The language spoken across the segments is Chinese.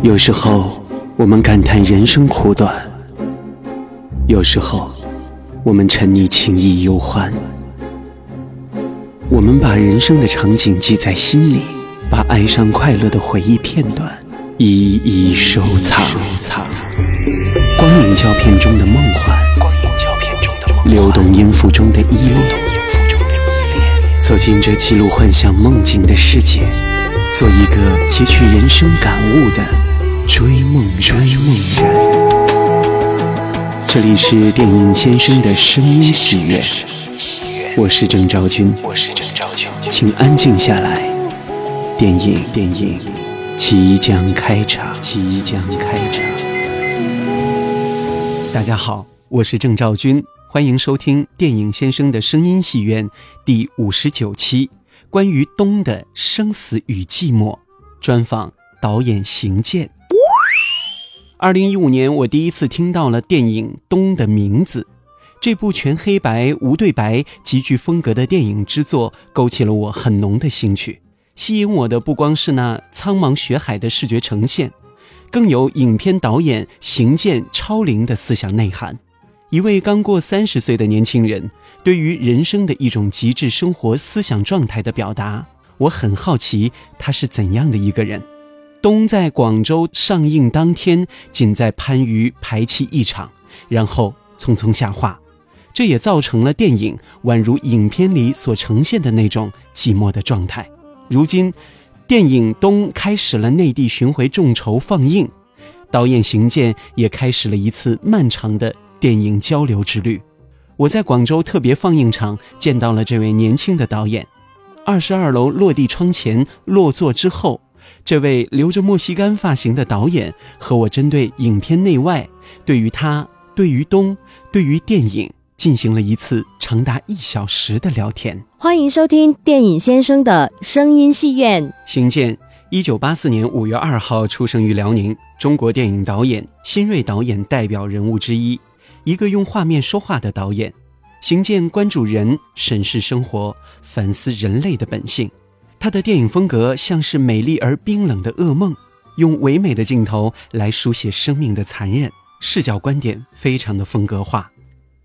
有时候，我们感叹人生苦短；有时候，我们沉溺情谊忧欢。我们把人生的场景记在心里，把哀伤快乐的回忆片段一一收藏。光影胶片中的梦幻，流动音符中的依恋。走进这记录幻想梦境的世界，做一个汲取人生感悟的追梦追梦人。这里是电影先生的声音戏院，我是郑昭君，请安静下来，电影电影即将开场，即将开场。大家好，我是郑兆军。欢迎收听电影先生的声音戏院第五十九期，关于冬的生死与寂寞专访导演邢健。二零一五年，我第一次听到了电影《冬的名字》，这部全黑白无对白、极具风格的电影之作，勾起了我很浓的兴趣。吸引我的不光是那苍茫雪海的视觉呈现，更有影片导演邢健超龄的思想内涵。一位刚过三十岁的年轻人，对于人生的一种极致生活思想状态的表达，我很好奇他是怎样的一个人。冬在广州上映当天，仅在番禺排期一场，然后匆匆下画，这也造成了电影宛如影片里所呈现的那种寂寞的状态。如今，电影《冬》开始了内地巡回众筹放映，导演邢健也开始了一次漫长的。电影交流之旅，我在广州特别放映场见到了这位年轻的导演。二十二楼落地窗前落座之后，这位留着莫西干发型的导演和我针对影片内外，对于他、对于东、对于电影进行了一次长达一小时的聊天。欢迎收听电影先生的声音戏院。邢健，一九八四年五月二号出生于辽宁，中国电影导演、新锐导演代表人物之一。一个用画面说话的导演，邢健关注人，审视生活，反思人类的本性。他的电影风格像是美丽而冰冷的噩梦，用唯美的镜头来书写生命的残忍，视角观点非常的风格化。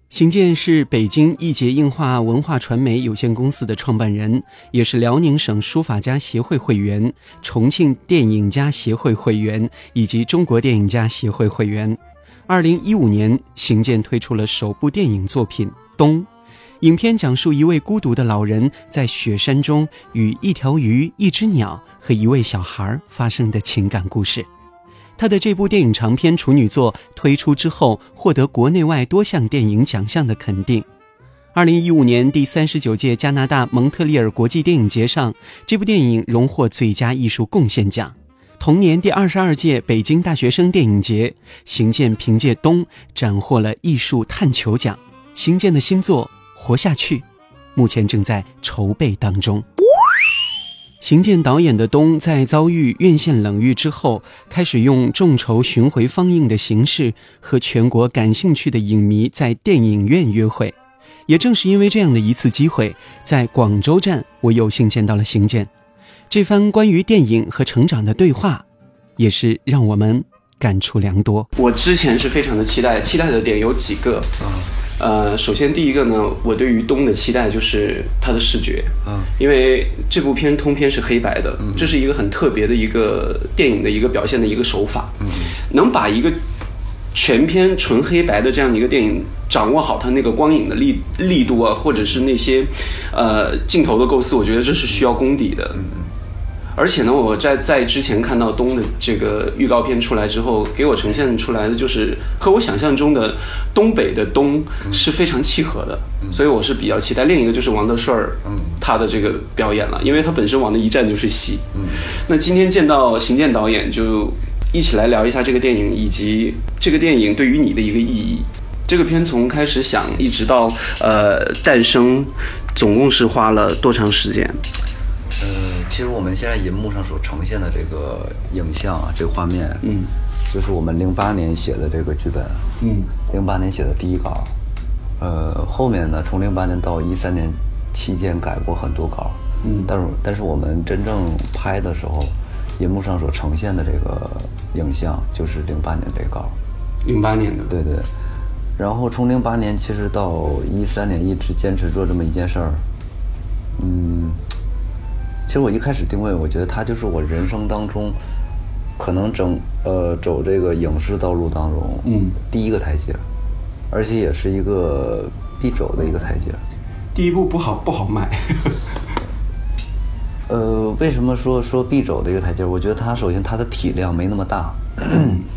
邢健是北京易捷映画文化传媒有限公司的创办人，也是辽宁省书法家协会会员、重庆电影家协会会员以及中国电影家协会会员。二零一五年，邢健推出了首部电影作品《冬》。影片讲述一位孤独的老人在雪山中与一条鱼、一只鸟和一位小孩发生的情感故事。他的这部电影长篇处女作推出之后，获得国内外多项电影奖项的肯定。二零一五年第三十九届加拿大蒙特利尔国际电影节上，这部电影荣获最佳艺术贡献奖。同年第二十二届北京大学生电影节，邢健凭借《冬》斩获了艺术探求奖。邢健的新作《活下去》，目前正在筹备当中。邢健导演的《冬》在遭遇院线冷遇之后，开始用众筹巡回放映的形式和全国感兴趣的影迷在电影院约会。也正是因为这样的一次机会，在广州站，我有幸见到了邢健。这番关于电影和成长的对话，也是让我们感触良多。我之前是非常的期待，期待的点有几个。呃，首先第一个呢，我对于冬的期待就是它的视觉。嗯，因为这部片通篇是黑白的，这是一个很特别的一个电影的一个表现的一个手法。嗯，能把一个全片纯黑白的这样的一个电影掌握好它那个光影的力力度啊，或者是那些呃镜头的构思，我觉得这是需要功底的。嗯。而且呢，我在在之前看到东的这个预告片出来之后，给我呈现出来的就是和我想象中的东北的东是非常契合的，所以我是比较期待。另一个就是王德顺儿，他的这个表演了，因为他本身往那一站就是戏。那今天见到邢健导演，就一起来聊一下这个电影以及这个电影对于你的一个意义。这个片从开始想一直到呃诞生，总共是花了多长时间？其实我们现在银幕上所呈现的这个影像啊，这个画面，嗯，就是我们零八年写的这个剧本，嗯，零八年写的第一稿，呃，后面呢，从零八年到一三年期间改过很多稿，嗯，但是但是我们真正拍的时候，银幕上所呈现的这个影像，就是零八年这稿。零八年的。对对。然后从零八年其实到一三年，一直坚持做这么一件事儿。嗯，其实我一开始定位，我觉得他就是我人生当中可能整呃走这个影视道路当中，嗯，第一个台阶，而且也是一个必走的一个台阶。第一步不好不好迈。呃，为什么说说必走的一个台阶？我觉得他首先他的体量没那么大，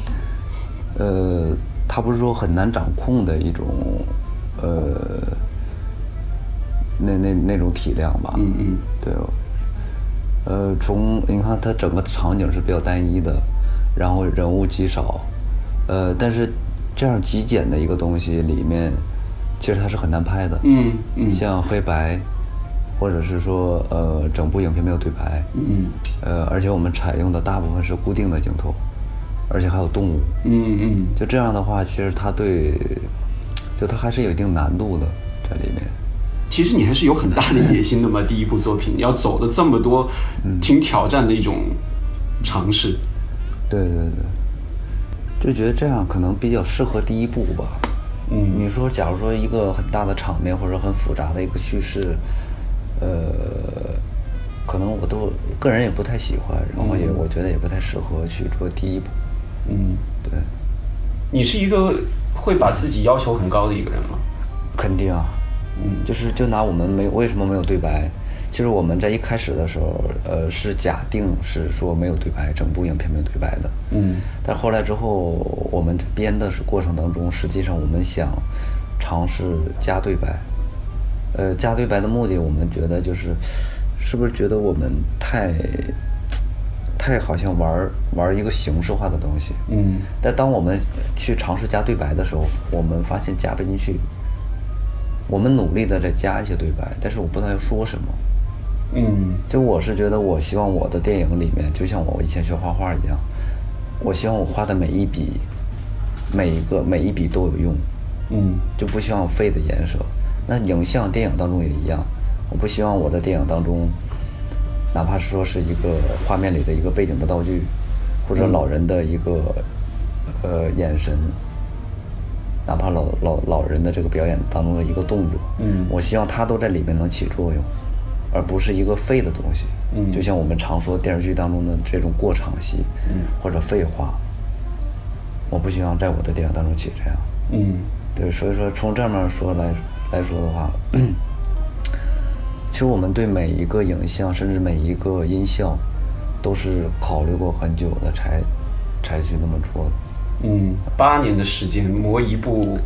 呃。它不是说很难掌控的一种，呃，那那那种体量吧？嗯嗯，对。呃，从你看它整个场景是比较单一的，然后人物极少，呃，但是这样极简的一个东西里面，其实它是很难拍的。嗯嗯。像黑白，或者是说呃整部影片没有对白。嗯。呃，而且我们采用的大部分是固定的镜头。而且还有动物，嗯嗯，就这样的话，其实它对，就它还是有一定难度的在里面。其实你还是有很大的野心的嘛，第一部作品要走的这么多，挺挑战的一种尝试。对对对，就觉得这样可能比较适合第一部吧。嗯，你说，假如说一个很大的场面或者很复杂的一个叙事，呃，可能我都个人也不太喜欢，然后也我觉得也不太适合去做第一部。嗯，对。你是一个会把自己要求很高的一个人吗？肯定啊。嗯，就是就拿我们没为什么没有对白？其实我们在一开始的时候，呃，是假定是说没有对白，整部影片没有对白的。嗯。但后来之后，我们编的是过程当中，实际上我们想尝试加对白。呃，加对白的目的，我们觉得就是，是不是觉得我们太？太好像玩玩一个形式化的东西，嗯，但当我们去尝试加对白的时候，我们发现加不进去。我们努力的在加一些对白，但是我不知道要说什么，嗯，就我是觉得，我希望我的电影里面，就像我以前学画画一样，我希望我画的每一笔，每一个每一笔都有用，嗯，就不希望废的颜色。那影像电影当中也一样，我不希望我的电影当中。哪怕是说是一个画面里的一个背景的道具，或者老人的一个呃眼神，哪怕老老老人的这个表演当中的一个动作，嗯，我希望它都在里面能起作用，而不是一个废的东西。嗯，就像我们常说电视剧当中的这种过场戏，嗯，或者废话，我不希望在我的电影当中起这样。嗯，对，所以说从这面说来来说的话。其实我们对每一个影像，甚至每一个音效，都是考虑过很久的，才才去那么做的。嗯，八年的时间磨一部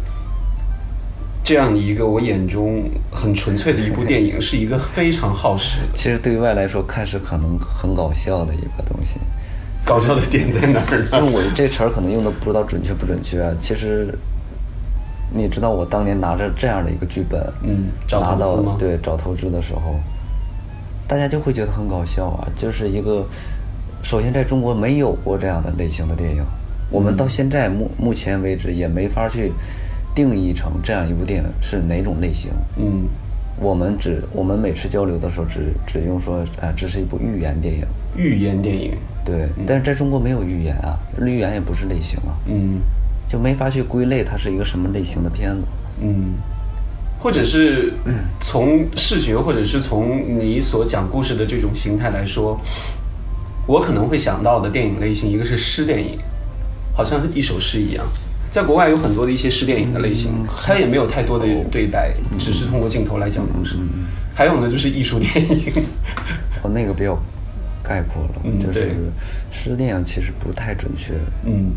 这样的一个我眼中很纯粹的一部电影，是一个非常耗时。其实对于外来说，看是可能很搞笑的一个东西。搞笑的点在哪儿？就我这词儿可能用的不知道准确不准确。啊其实。你知道我当年拿着这样的一个剧本，嗯，找拿到对找投资的时候，大家就会觉得很搞笑啊！就是一个，首先在中国没有过这样的类型的电影，我们到现在目目前为止也没法去定义成这样一部电影是哪种类型。嗯，我们只我们每次交流的时候只只用说，啊，这是一部寓言电影。寓言电影。对，但是在中国没有寓言啊，寓言也不是类型啊。嗯。就没法去归类它是一个什么类型的片子，嗯，或者是 从视觉，或者是从你所讲故事的这种形态来说，我可能会想到的电影类型，一个是诗电影，好像一首诗一样，在国外有很多的一些诗电影的类型，它也没有太多的对白，只是通过镜头来讲故事。还有呢，就是艺术电影，哦，那个比较概括了，就是诗电影其实不太准确，嗯。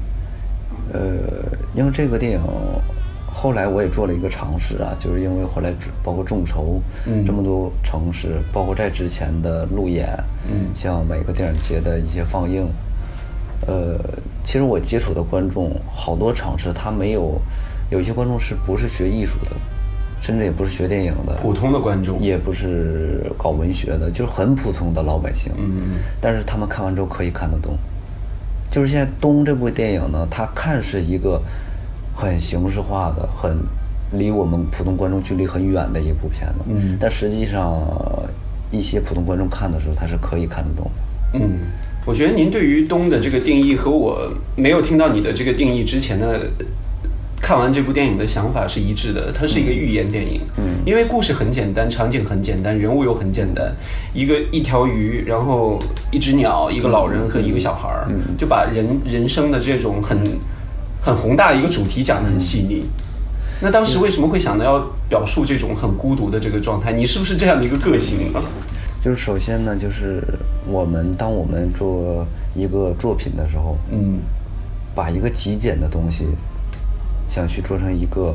呃，因为这个电影后来我也做了一个尝试啊，就是因为后来包括众筹，嗯，这么多城市，包括在之前的路演，嗯，像每个电影节的一些放映，呃，其实我接触的观众好多场次他没有，有一些观众是不是学艺术的，甚至也不是学电影的，普通的观众，也不是搞文学的，就是很普通的老百姓，嗯嗯，但是他们看完之后可以看得懂。就是现在《东》这部电影呢，它看是一个很形式化的、很离我们普通观众距离很远的一部片子，嗯，但实际上一些普通观众看的时候，他是可以看得懂的，嗯，我觉得您对于冬的这个定义和我没有听到你的这个定义之前的看完这部电影的想法是一致的。它是一个寓言电影，嗯，因为故事很简单，场景很简单，人物又很简单，一个一条鱼，然后一只鸟，一个老人和一个小孩儿，就把人人生的这种很很宏大的一个主题讲得很细腻。那当时为什么会想到要表述这种很孤独的这个状态？你是不是这样的一个个性啊？就是首先呢，就是我们当我们做一个作品的时候，嗯，把一个极简的东西想去做成一个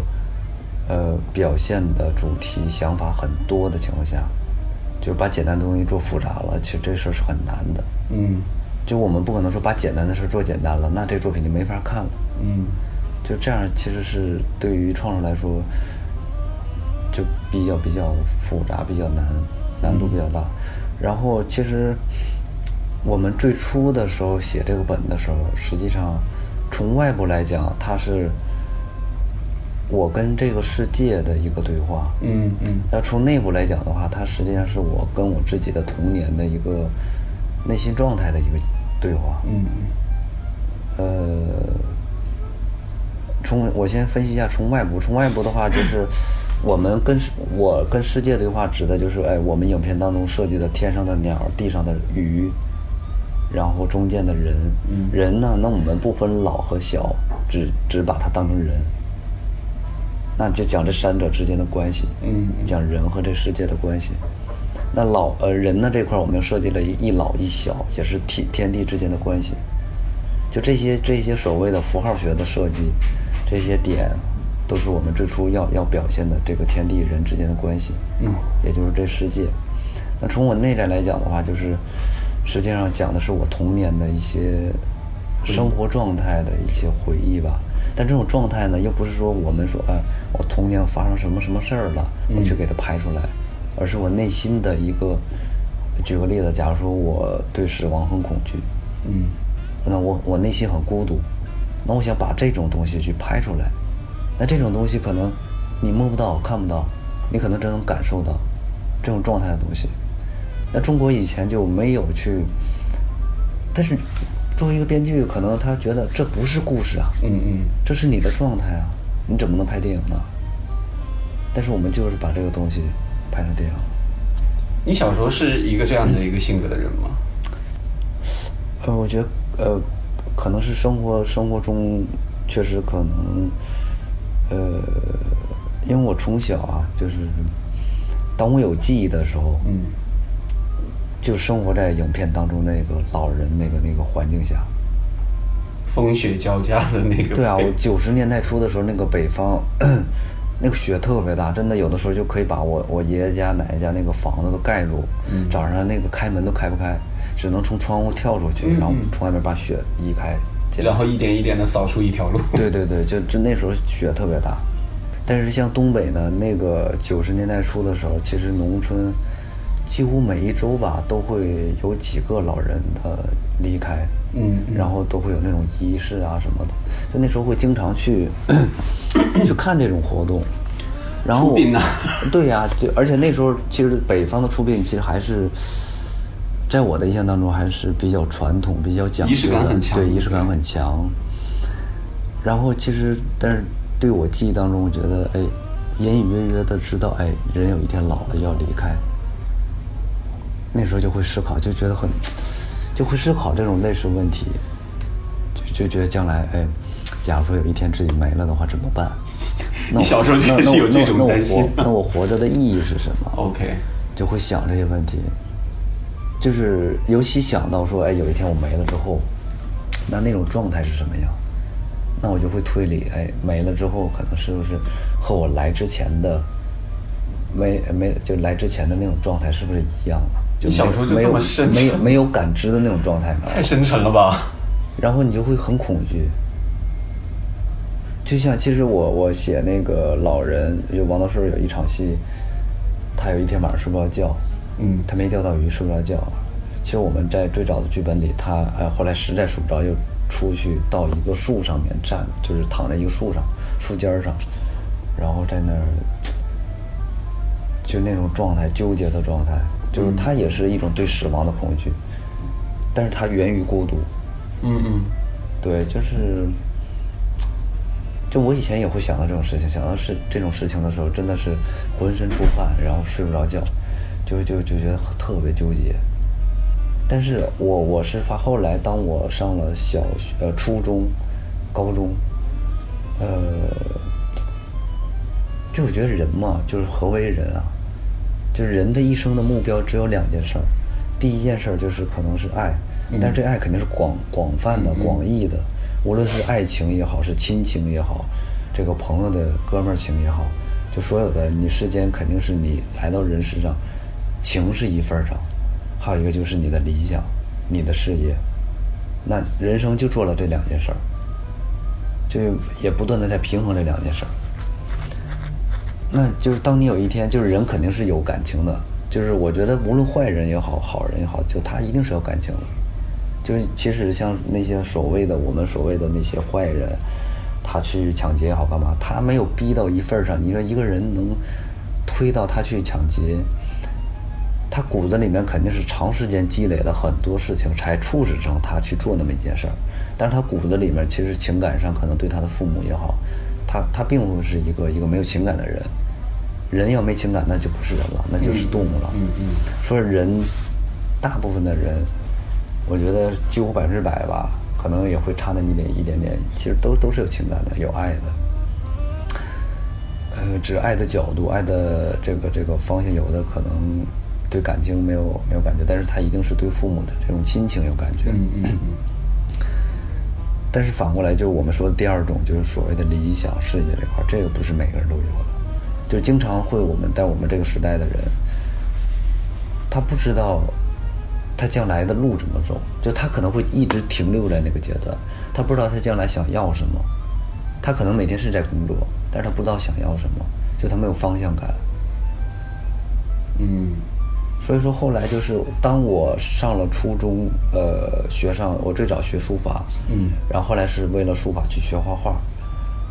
呃表现的主题，想法很多的情况下，就是把简单的东西做复杂了，其实这事儿是很难的。嗯，就我们不可能说把简单的事做简单了，那这作品就没法看了。嗯。就这样，其实是对于创作来说，就比较比较复杂，比较难，难度比较大。然后，其实我们最初的时候写这个本的时候，实际上从外部来讲，它是我跟这个世界的一个对话。嗯嗯。那从内部来讲的话，它实际上是我跟我自己的童年的一个内心状态的一个对话。嗯嗯。呃。从我先分析一下，从外部，从外部的话，就是我们跟我跟世界对话，指的就是哎，我们影片当中设计的天上的鸟，地上的鱼，然后中间的人，人呢，那我们不分老和小，只只把它当成人，那就讲这三者之间的关系，讲人和这世界的关系。那老呃人呢这块，我们又设计了一一老一小，也是天天地之间的关系。就这些这些所谓的符号学的设计。这些点都是我们最初要要表现的这个天地人之间的关系，嗯，也就是这世界。那从我内在来讲的话，就是实际上讲的是我童年的一些生活状态的一些回忆吧。但这种状态呢，又不是说我们说，哎，我童年发生什么什么事儿了，我去给它拍出来，而是我内心的一个。举个例子，假如说我对死亡很恐惧，嗯，那我我内心很孤独。那我想把这种东西去拍出来，那这种东西可能你摸不到、看不到，你可能只能感受到这种状态的东西。那中国以前就没有去，但是作为一个编剧，可能他觉得这不是故事啊，嗯嗯，这是你的状态啊，你怎么能拍电影呢？但是我们就是把这个东西拍成电影。你小时候是一个这样的一个性格的人吗？呃，我觉得，呃。可能是生活生活中确实可能，呃，因为我从小啊，就是当我有记忆的时候，嗯，就生活在影片当中那个老人那个那个环境下，风雪交加的那个。对啊，我九十年代初的时候，那个北方 那个雪特别大，真的有的时候就可以把我我爷爷家奶奶家那个房子都盖住，早上那个开门都开不开。只能从窗户跳出去，然后从外面把雪移开，然后一点一点的扫出一条路。对对对，就就那时候雪特别大，但是像东北呢，那个九十年代初的时候，其实农村几乎每一周吧都会有几个老人的离开，嗯，然后都会有那种仪式啊什么的，就那时候会经常去 去看这种活动，然后出殡呢？对呀，就而且那时候其实北方的出殡其实还是。在我的印象当中，还是比较传统、比较讲究的，对仪式感很强。然后其实，但是对我记忆当中，我觉得，哎，隐隐约约的知道，哎，人有一天老了要离开。那时候就会思考，就觉得很，就会思考这种类似问题，就就觉得将来，哎，假如说有一天自己没了的话怎么办？你小时候就是有这种担心。那我活着的意义是什么？OK，就会想这些问题。就是尤其想到说，哎，有一天我没了之后，那那种状态是什么样？那我就会推理，哎，没了之后可能是不是和我来之前的没没就来之前的那种状态是不是一样的？就小时候就这么深没有没有感知的那种状态太深沉了吧？然后你就会很恐惧。就像其实我我写那个老人，就王道顺有一场戏，他有一天晚上睡不着觉。嗯，他没钓到鱼，睡不着觉。其实我们在最早的剧本里，他呃后来实在睡不着，又出去到一个树上面站，就是躺在一个树上树尖上，然后在那儿就那种状态，纠结的状态，就是他也是一种对死亡的恐惧。但是他源于孤独。嗯嗯，对，就是，就我以前也会想到这种事情，想到是这种事情的时候，真的是浑身出汗，然后睡不着觉，就就就觉得特别纠结。但是我我是发后来，当我上了小学、呃初中、高中，呃，就我觉得人嘛，就是何为人啊？就是人的一生的目标只有两件事儿，第一件事儿就是可能是爱，但是这爱肯定是广广泛的、广义的，无论是爱情也好，是亲情也好，这个朋友的哥们儿情也好，就所有的你世间肯定是你来到人世上，情是一份儿上，还有一个就是你的理想、你的事业，那人生就做了这两件事儿，就也不断的在平衡这两件事儿。那就是当你有一天，就是人肯定是有感情的，就是我觉得无论坏人也好，好人也好，就他一定是有感情的。就是其实像那些所谓的我们所谓的那些坏人，他去抢劫也好干嘛，他没有逼到一份儿上。你说一个人能推到他去抢劫，他骨子里面肯定是长时间积累了很多事情，才促使成他去做那么一件事儿。但是他骨子里面其实情感上可能对他的父母也好，他他并不是一个一个没有情感的人。人要没情感，那就不是人了，那就是动物了。嗯嗯说人，大部分的人，我觉得几乎百分之百吧，可能也会差那么一点一点点，其实都都是有情感的，有爱的。呃，只是爱的角度、爱的这个这个方向，有的可能对感情没有没有感觉，但是他一定是对父母的这种亲情有感觉。嗯嗯嗯，但是反过来，就是我们说的第二种，就是所谓的理想事业这块，这个不是每个人都有的。就经常会我们在我们这个时代的人，他不知道他将来的路怎么走，就他可能会一直停留在那个阶段，他不知道他将来想要什么，他可能每天是在工作，但是他不知道想要什么，就他没有方向感。嗯所以说后来就是当我上了初中，呃，学上我最早学书法，嗯然后后来是为了书法去学画画，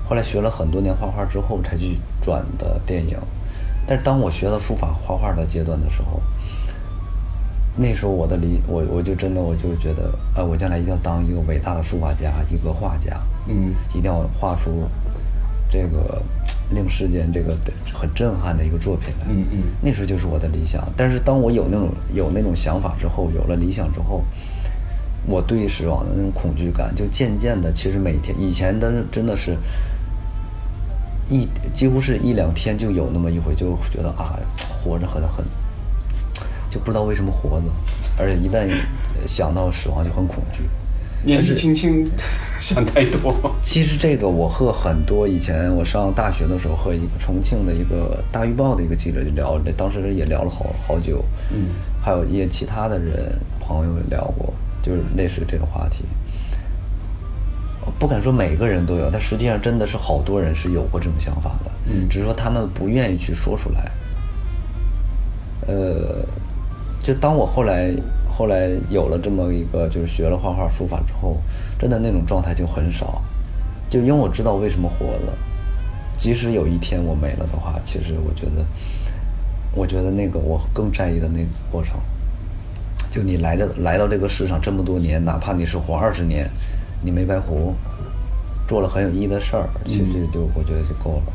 后来学了很多年画画之后才去转的电影，但是当我学到书法画画的阶段的时候，那时候我的理我我就真的我就觉得，呃，我将来一定要当一个伟大的书法家，一个画家，嗯一定要画出这个令世间这个很震撼的一个作品来。嗯嗯那时候就是我的理想。但是当我有那种有那种想法之后，有了理想之后，我对死亡的那种恐惧感就渐渐的，其实每天以前的真的是一几乎是一两天就有那么一回，就觉得啊，活着很很就不知道为什么活着，而且一旦想到死亡就很恐惧。年纪轻轻想太多。其实这个我和很多以前我上大学的时候和一个重庆的一个大预报的一个记者就聊，当时也聊了好好久，嗯，还有一些其他的人朋友也聊过，就是类似这个话题。不敢说每个人都有，但实际上真的是好多人是有过这种想法的，嗯只是说他们不愿意去说出来。呃，就当我后来后来有了这么一个，就是学了画画书法之后，真的那种状态就很少，就因为我知道为什么活了。即使有一天我没了的话，其实我觉得，我觉得那个我更在意的那个过程，就你来的来到这个世上这么多年，哪怕你是活二十年，你没白活，做了很有意义的事儿，其实就我觉得就够了。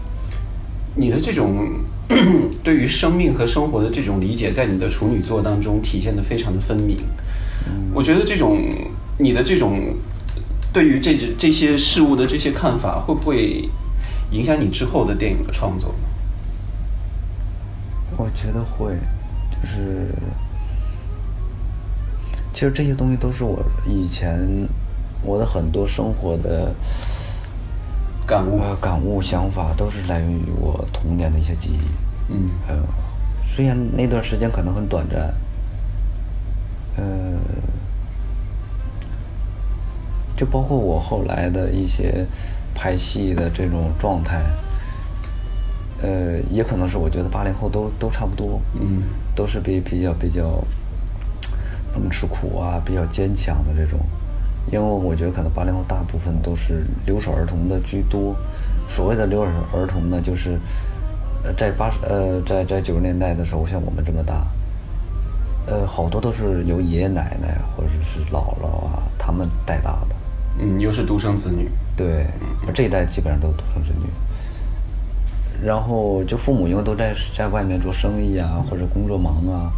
你的这种 对于生命和生活的这种理解，在你的处女座当中体现的非常的分明。我觉得这种你的这种对于这这些事物的这些看法，会不会影响你之后的电影的创作？我觉得会，就是，其实这些东西都是我以前我的很多生活的感悟？呃感悟、想法，都是来源于我童年的一些记忆。嗯呃，虽然那段时间可能很短暂，呃，就包括我后来的一些拍戏的这种状态，呃，也可能是我觉得八零后都都差不多，嗯都是比比较比较能吃苦啊，比较坚强的这种。因为我觉得可能八零后大部分都是留守儿童的居多。所谓的留守儿童呢，就是呃在八十呃在在九十年代的时候，像我们这么大，呃，好多都是由爷爷奶奶或者是姥姥啊他们带大的。嗯，又是独生子女。对，这一代基本上都是独生子女。然后就父母因为都在在外面做生意啊，或者工作忙啊，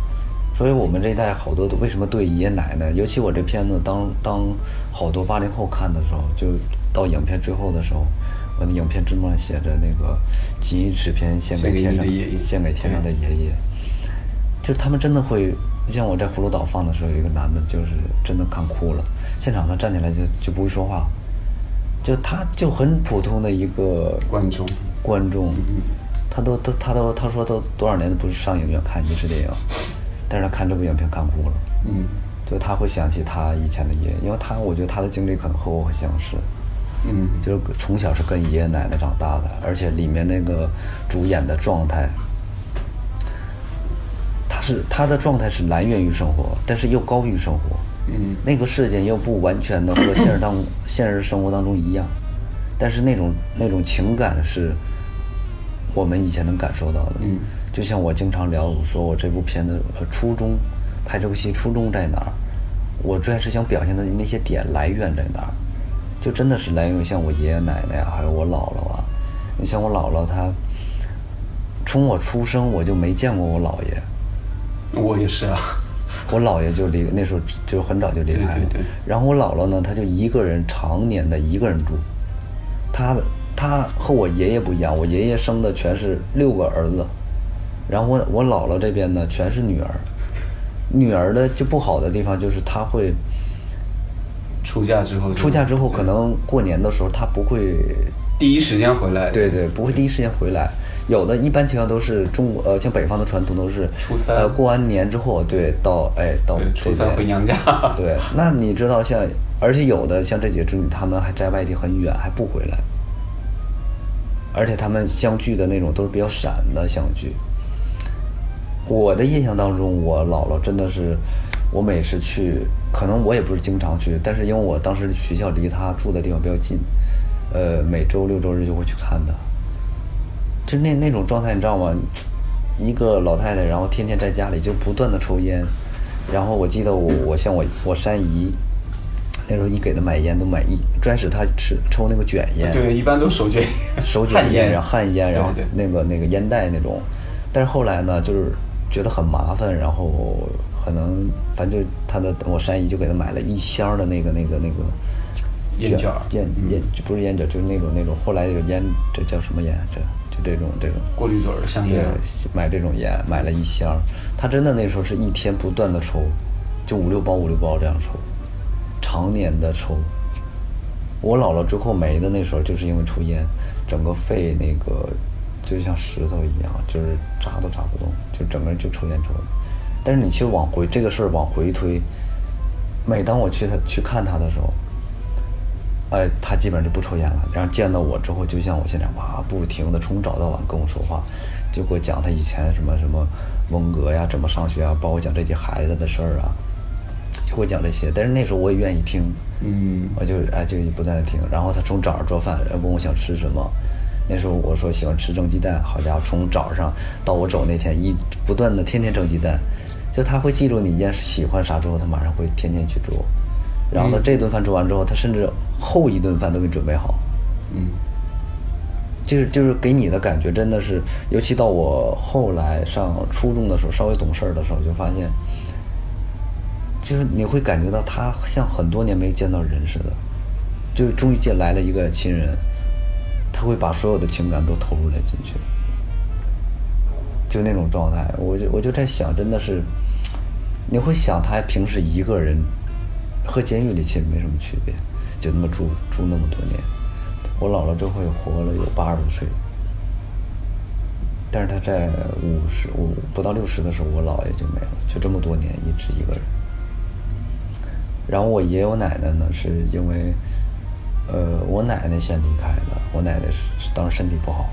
所以我们这一代好多都为什么对爷爷奶奶，尤其我这片子当当好多八零后看的时候，就到影片最后的时候，我的影片字幕上写着那个“锦衣纸片献给天上，献给天上的爷爷”，就他们真的会，像我在葫芦岛放的时候，有一个男的，就是真的看哭了，现场他站起来就就不会说话，就他就很普通的一个观众。观众，他都都他都他说都多少年都不上影院看影视电影，但是他看这部影片看哭了。嗯，就他会想起他以前的爷爷，因为他我觉得他的经历可能和我很相似。嗯，就是从小是跟爷爷奶奶长大的，而且里面那个主演的状态，他是他的状态是来源于生活，但是又高于生活。嗯，那个事件又不完全的和现实当 现实生活当中一样，但是那种那种情感是。我们以前能感受到的，嗯，就像我经常聊，我说我这部片子初衷，拍这部戏初衷在哪儿？我最开始想表现的那些点来源在哪儿？就真的是来源于像我爷爷奶奶啊，还有我姥姥啊。你像我姥姥，她从我出生我就没见过我姥爷。我也是啊，我姥爷就离那时候就很早就离开了。对对对。然后我姥姥呢，她就一个人常年的一个人住，她的。她和我爷爷不一样，我爷爷生的全是六个儿子，然后我我姥姥这边呢全是女儿，女儿的就不好的地方就是她会出嫁之后，出嫁之后可能过年的时候她不会第一时间回来，对对，不会第一时间回来，有的一般情况都是中国呃像北方的传统都是初三。呃过完年之后对到哎到初三回娘家，对，那你知道像而且有的像这几个侄女他们还在外地很远还不回来。而且他们相聚的那种都是比较闪的相聚。我的印象当中，我姥姥真的是，我每次去，可能我也不是经常去，但是因为我当时学校离她住的地方比较近，呃，每周六周日就会去看她。就那那种状态，你知道吗？一个老太太，然后天天在家里就不断的抽烟，然后我记得我我像我我三姨。那时候一给她买烟都买一，最开始他吃抽那个卷烟，对，一般都手卷手卷烟，然后旱烟，然后那个那个烟袋那种。但是后来呢，就是觉得很麻烦，然后可能反正就他的我山姨就给他买了一箱的那个那个那个烟卷烟烟不是烟卷，就是那种那种。后来有烟，这叫什么烟？这就这种这种过滤嘴的香烟。对，买这种烟买了一箱，他真的那时候是一天不断的抽，就五六包五六包这样抽。常年的抽，我姥姥之后没的那时候，就是因为抽烟，整个肺那个就像石头一样，就是扎都扎不动，就整个人就抽烟抽的。但是你其实往回这个事儿往回推，每当我去他去看他的时候，哎，他基本上就不抽烟了。然后见到我之后，就像我现在哇，不停的从早到晚跟我说话，就给我讲他以前什么什么文革呀，怎么上学啊，包括讲这些孩子的事儿啊。就给我讲这些，但是那时候我也愿意听，嗯，我就哎就不断的听。然后他从早上做饭，问我想吃什么，那时候我说喜欢吃蒸鸡蛋，好家伙，从早上到我走那天，一不断的天天蒸鸡蛋，就他会记住你一件喜欢啥之后，他马上会天天去做。然后他这顿饭做完之后，他甚至后一顿饭都给准备好，嗯，就是就是给你的感觉真的是，尤其到我后来上初中的时候，稍微懂事儿的时候，就发现。就是你会感觉到他像很多年没见到人似的，就是终于见来了一个亲人，他会把所有的情感都投入了进去，就那种状态，我就我就在想，真的是，你会想他平时一个人，和监狱里其实没什么区别，就那么住住那么多年。我姥姥这回活了有八十多岁，但是他在五十五不到六十的时候，我姥爷就没了，就这么多年一直一个人。然后我爷爷我奶奶呢，是因为，呃，我奶奶先离开的。我奶奶是当时身体不好，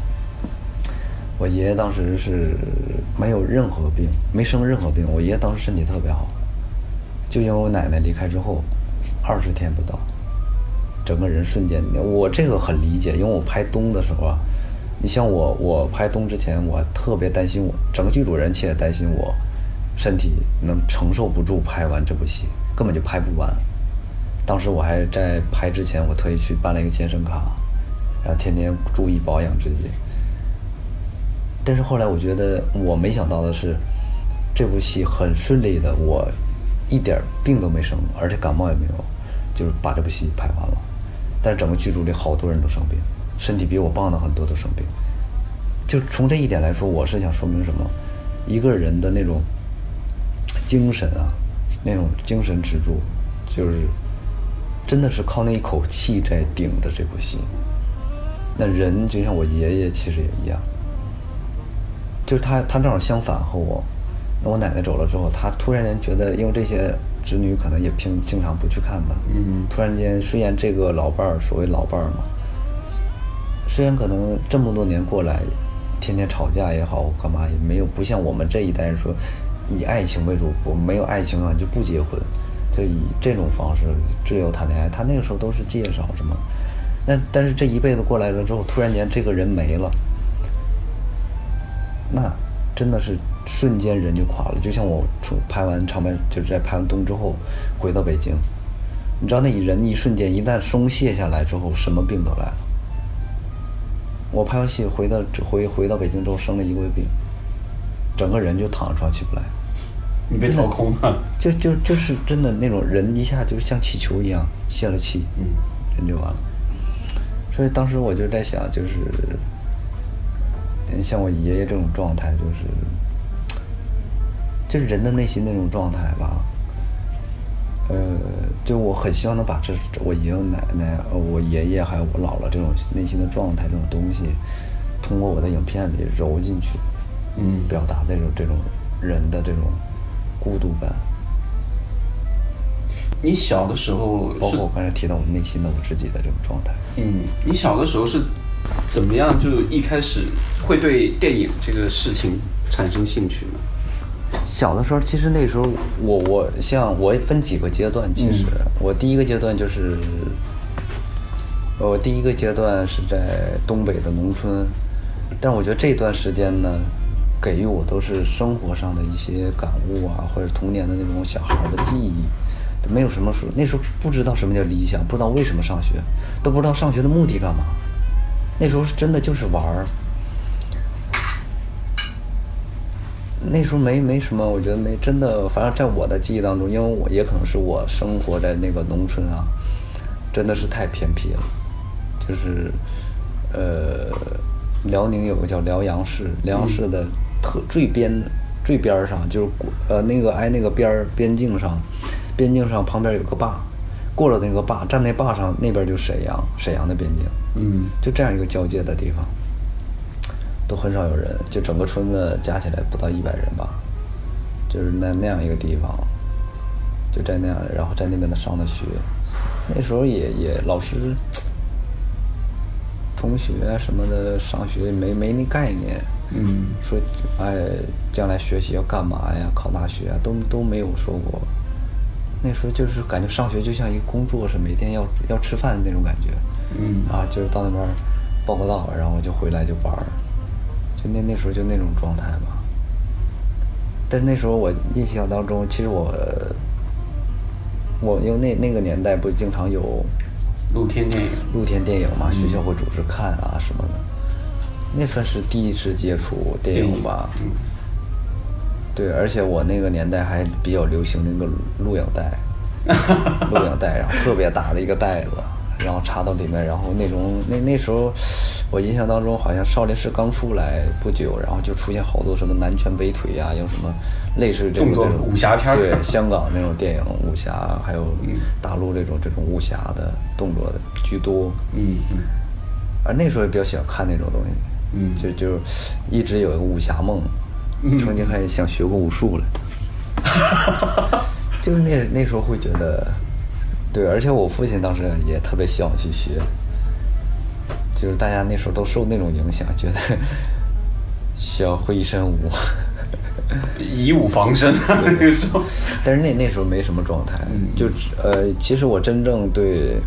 我爷爷当时是没有任何病，没生任何病。我爷爷当时身体特别好，就因为我奶奶离开之后，二十天不到，整个人瞬间。我这个很理解，因为我拍冬的时候啊，你像我，我拍冬之前，我特别担心我整个剧组人，其实也担心我，身体能承受不住拍完这部戏，根本就拍不完。当时我还在拍之前，我特意去办了一个健身卡，然后天天注意保养自己。但是后来我觉得，我没想到的是，这部戏很顺利的，我一点病都没生，而且感冒也没有，就是把这部戏拍完了。但是整个剧组里好多人都生病，身体比我棒的很多都生病。就从这一点来说，我是想说明什么？一个人的那种精神啊，那种精神支柱，就是真的是靠那一口气在顶着这部戏。那人就像我爷爷，其实也一样。就是他，他正好相反和我。那我奶奶走了之后，他突然间觉得，因为这些侄女可能也平经常不去看他。嗯。突然间，虽然这个老伴儿，所谓老伴儿嘛，虽然可能这么多年过来，天天吵架也好，干嘛也没有不像我们这一代人说以爱情为主，我没有爱情啊就不结婚，就以这种方式自由谈恋爱。他那个时候都是介绍什么，但但是这一辈子过来了之后，突然间这个人没了。那真的是瞬间人就垮了，就像我出拍完长白，就是在拍完冬之后回到北京，你知道那人一瞬间一旦松懈下来之后，什么病都来了。我拍完戏回到回回到北京之后生了一个月病，整个人就躺在床起不来。你被掏空了？就就就是真的那种人一下就像气球一样泄了气，嗯，人就完了。所以当时我就在想，就是。像我爷爷这种状态，就是，就是人的内心那种状态吧。呃，就我很希望能把这我爷爷奶奶、我爷爷还有我姥姥这种内心的状态这种东西，通过我的影片里揉进去，嗯，表达这种这种人的这种孤独感。你小的时候，包括我刚才提到我内心的我自己的这种状态。嗯，你小的时候是。怎么样？就一开始会对电影这个事情产生兴趣呢？小的时候，其实那时候我我像我分几个阶段。其实我第一个阶段就是，我第一个阶段是在东北的农村，但我觉得这段时间呢，给予我都是生活上的一些感悟啊，或者童年的那种小孩的记忆，没有什么说那时候不知道什么叫理想，不知道为什么上学，都不知道上学的目的干嘛。那时候真的就是玩儿，那时候没没什么，我觉得没真的，反正在我的记忆当中，因为我也可能是我生活在那个农村啊，真的是太偏僻了，就是呃，辽宁有个叫辽阳市，辽阳市的特最边最边上就是呃那个挨那个边边境上，边境上旁边有个坝。过了那个坝，站那坝上，那边就沈阳，沈阳的边境。嗯，就这样一个交界的地方，都很少有人，就整个村子加起来不到一百人吧，就是那那样一个地方，就在那样，然后在那边的上的学，那时候也也老师、同学什么的上学没没那概念。嗯，说哎，将来学习要干嘛呀？考大学啊，都都没有说过。那时候就是感觉上学就像一个工作，是每天要要吃饭的那种感觉。嗯。啊，就是到那边报个到，然后就回来就玩儿，就那那时候就那种状态吧。但是那时候我印象当中，其实我我因为那那个年代不经常有露天电影，露天电影嘛，学校会组织看啊什么的。那算是第一次接触电影吧。嗯。对，而且我那个年代还比较流行那个录影带，录影带，然后特别大的一个袋子，然后插到里面，然后那种那那时候，我印象当中好像少林寺刚出来不久，然后就出现好多什么南拳北腿呀，有什么类似这种这种武侠片，对，香港那种电影武侠，还有大陆这种这种武侠的动作的居多。嗯嗯。而那时候也比较喜欢看那种东西，嗯，就就一直有一个武侠梦。曾经还想学过武术了，就是那那时候会觉得，对，而且我父亲当时也特别希望去学，就是大家那时候都受那种影响，觉得需要会一身武，以武防身那个时候。但是那那时候没什么状态，就呃，其实我真正对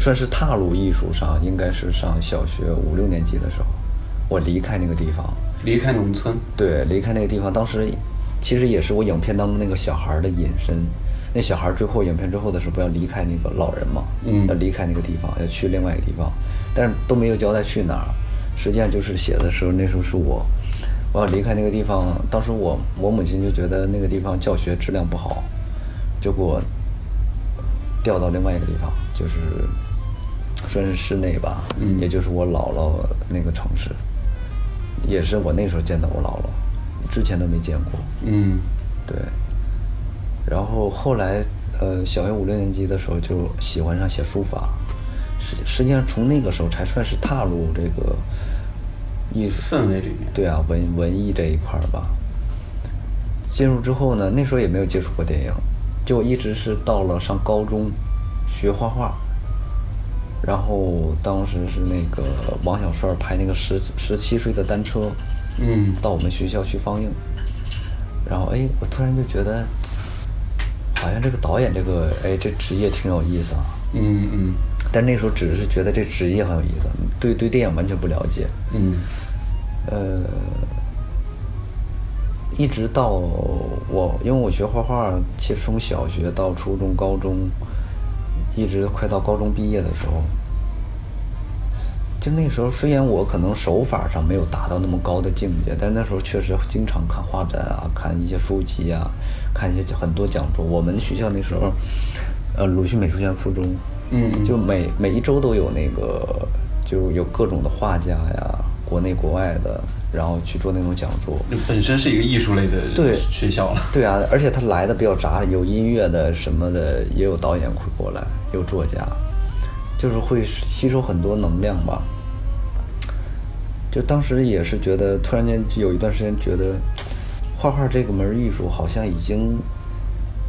算是踏入艺术上，应该是上小学五六年级的时候，我离开那个地方。离开农村，对，离开那个地方。当时，其实也是我影片当中那个小孩的隐身。那小孩最后影片最后的时候不要离开那个老人嘛，嗯要离开那个地方，要去另外一个地方，但是都没有交代去哪儿。实际上就是写的时候，那时候是我，我要离开那个地方。当时我我母亲就觉得那个地方教学质量不好，就给我调到另外一个地方，就是算是室内吧，嗯也就是我姥姥那个城市，也是我那时候见到我姥姥，之前都没见过。嗯对，然后后来，呃，小学五六年级的时候就喜欢上写书法，实实际上从那个时候才算是踏入这个艺术氛围里面对啊，文文艺这一块儿吧。进入之后呢，那时候也没有接触过电影，就一直是到了上高中学画画，然后当时是那个王小帅拍那个十十七岁的单车，嗯到我们学校去放映，然后哎，我突然就觉得，好像这个导演这个哎这职业挺有意思啊。嗯嗯但那时候只是觉得这职业很有意思，对对电影完全不了解。嗯呃，一直到我，因为我学画画，其实从小学到初中、高中，一直快到高中毕业的时候，就那时候虽然我可能手法上没有达到那么高的境界，但是那时候确实经常看画展啊，看一些书籍啊，看一些很多讲座。我们学校那时候，呃，鲁迅美术学院附中，嗯嗯就每每一周都有那个，就有各种的画家呀，国内国外的，然后去做那种讲座。本身是一个艺术类的对学校了。对啊，而且他来的比较杂，有音乐的什么的，也有导演会过来，有作家，就是会吸收很多能量吧。就当时也是觉得，突然间有一段时间觉得，画画这个门艺术好像已经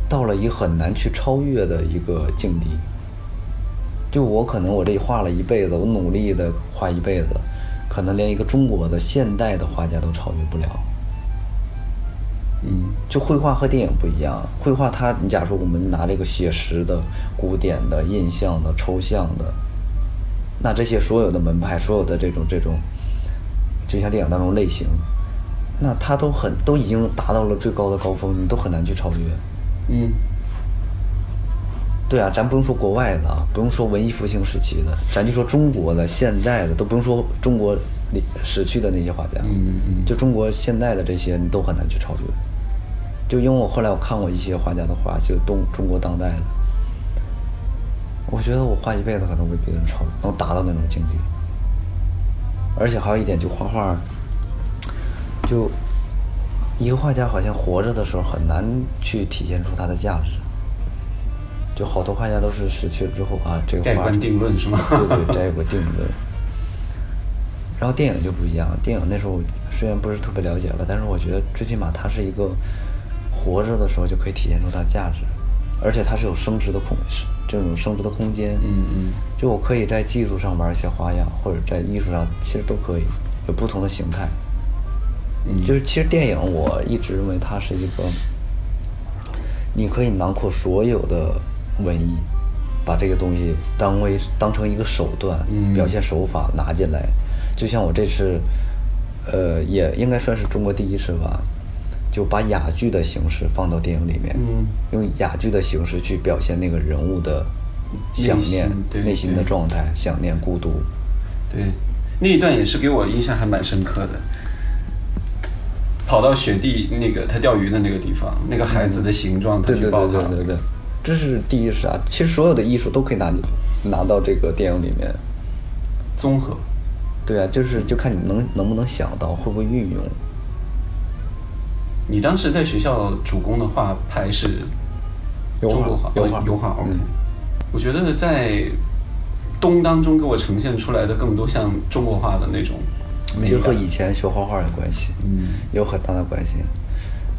到了一个很难去超越的一个境地。就我可能我这画了一辈子，我努力的画一辈子，可能连一个中国的现代的画家都超越不了。嗯就绘画和电影不一样，绘画它，你假如说我们拿这个写实的、古典的、印象的、抽象的，那这些所有的门派、所有的这种这种，就像电影当中类型，那它都很都已经达到了最高的高峰，你都很难去超越。嗯对啊，咱不用说国外的啊，不用说文艺复兴时期的，咱就说中国的、现代的，都不用说中国里死去的那些画家，嗯嗯就中国现代的这些，你都很难去超越。就因为我后来我看过一些画家的画，就东中国当代的，我觉得我画一辈子可能未必能超越，能达到那种境地。而且还有一点，就画画，就一个画家好像活着的时候很难去体现出他的价值。就好多画家都是死去了之后啊，这个画盖棺定论是吗对对，这有个定论。然后电影就不一样，电影那时候虽然不是特别了解吧，但是我觉得最起码它是一个活着的时候就可以体现出它的价值，而且它是有升值的空，这种升值的空间。嗯嗯就我可以在技术上玩一些花样，或者在艺术上其实都可以有不同的形态。嗯就是其实电影我一直认为它是一个，你可以囊括所有的文艺，把这个东西当为当成一个手段，嗯表现手法拿进来。就像我这次，呃，也应该算是中国第一次吧，就把哑剧的形式放到电影里面，嗯用哑剧的形式去表现那个人物的想念内心对内心的状态，想念孤独。对，那一段也是给我印象还蛮深刻的。跑到雪地那个他钓鱼的那个地方，那个孩子的形状，他对对去抱他对对对对，这是第一是啊。其实所有的艺术都可以拿拿到这个电影里面。综合。对啊，就是就看你能能不能想到，会不会运用。你当时在学校主攻的画派是油画中国画，油画哦油画。OK，、嗯我觉得在东当中给我呈现出来的更多像中国画的那种美其实和以前学画画有关系，嗯有很大的关系。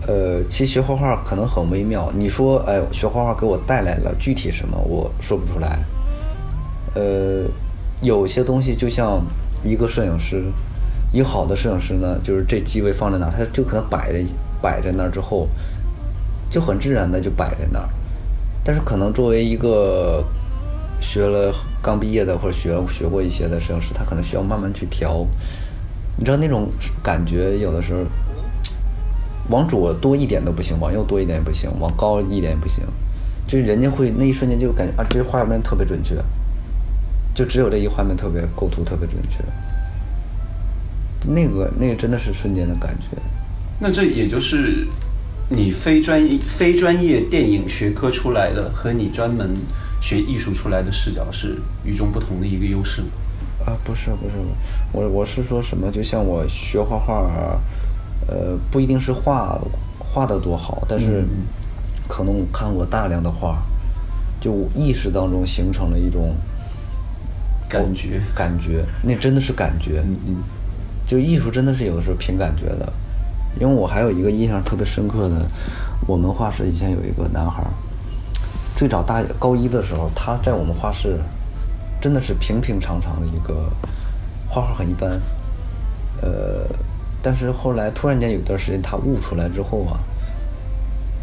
呃，其实学画画可能很微妙。你说，哎，学画画给我带来了具体什么，我说不出来。呃，有些东西就像一个摄影师，一个好的摄影师呢，就是这机位放在哪，他就可能摆在摆在那儿之后，就很自然的就摆在那儿。但是可能作为一个学了刚毕业的或者学学过一些的摄影师，他可能需要慢慢去调。你知道那种感觉，有的时候往左多一点都不行，往右多一点也不行，往高一点也不行，就是人家会那一瞬间就感觉啊，这画面特别准确，就只有这一画面特别构图特别准确，那个那个真的是瞬间的感觉。那这也就是你非专业非专业电影学科出来的和你专门学艺术出来的视角是与众不同的一个优势吗？啊，不是不是，我我是说什么？就像我学画画，呃，不一定是画画的多好，但是可能我看过大量的画，就意识当中形成了一种感觉，感觉，那真的是感觉。嗯嗯，就艺术真的是有的时候凭感觉的，因为我还有一个印象特别深刻的，我们画室以前有一个男孩儿，最早大高一的时候，他在我们画室。真的是平平常常的一个画画很一般，呃，但是后来突然间有段时间他悟出来之后啊，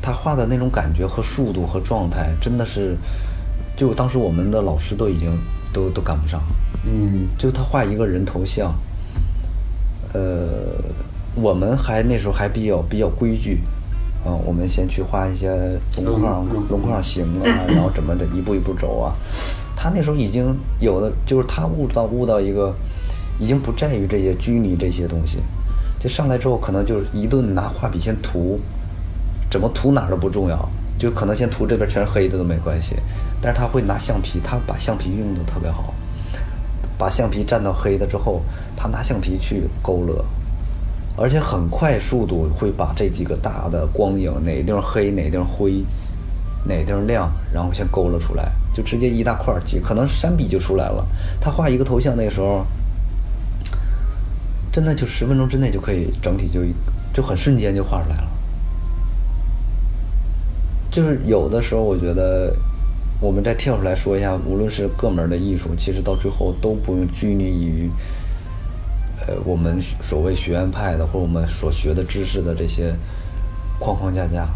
他画的那种感觉和速度和状态真的是，就当时我们的老师都已经都都赶不上，嗯，就他画一个人头像，呃，我们还那时候还比较比较规矩，嗯，我们先去画一些龙框龙框形啊，然后怎么着一步一步走啊。他那时候已经有的，就是他悟到悟到一个，已经不在于这些拘泥这些东西，就上来之后可能就是一顿拿画笔先涂，怎么涂哪儿都不重要，就可能先涂这边全是黑的都没关系，但是他会拿橡皮，他把橡皮用的特别好，把橡皮蘸到黑的之后，他拿橡皮去勾勒，而且很快速度会把这几个大的光影哪地方黑哪地方灰，哪地方亮，然后先勾勒出来。就直接一大块儿，几可能三笔就出来了。他画一个头像那时候，真的就十分钟之内就可以整体就就很瞬间就画出来了。就是有的时候，我觉得我们再跳出来说一下，无论是各门的艺术，其实到最后都不用拘泥于呃我们所谓学院派的或者我们所学的知识的这些框框架架。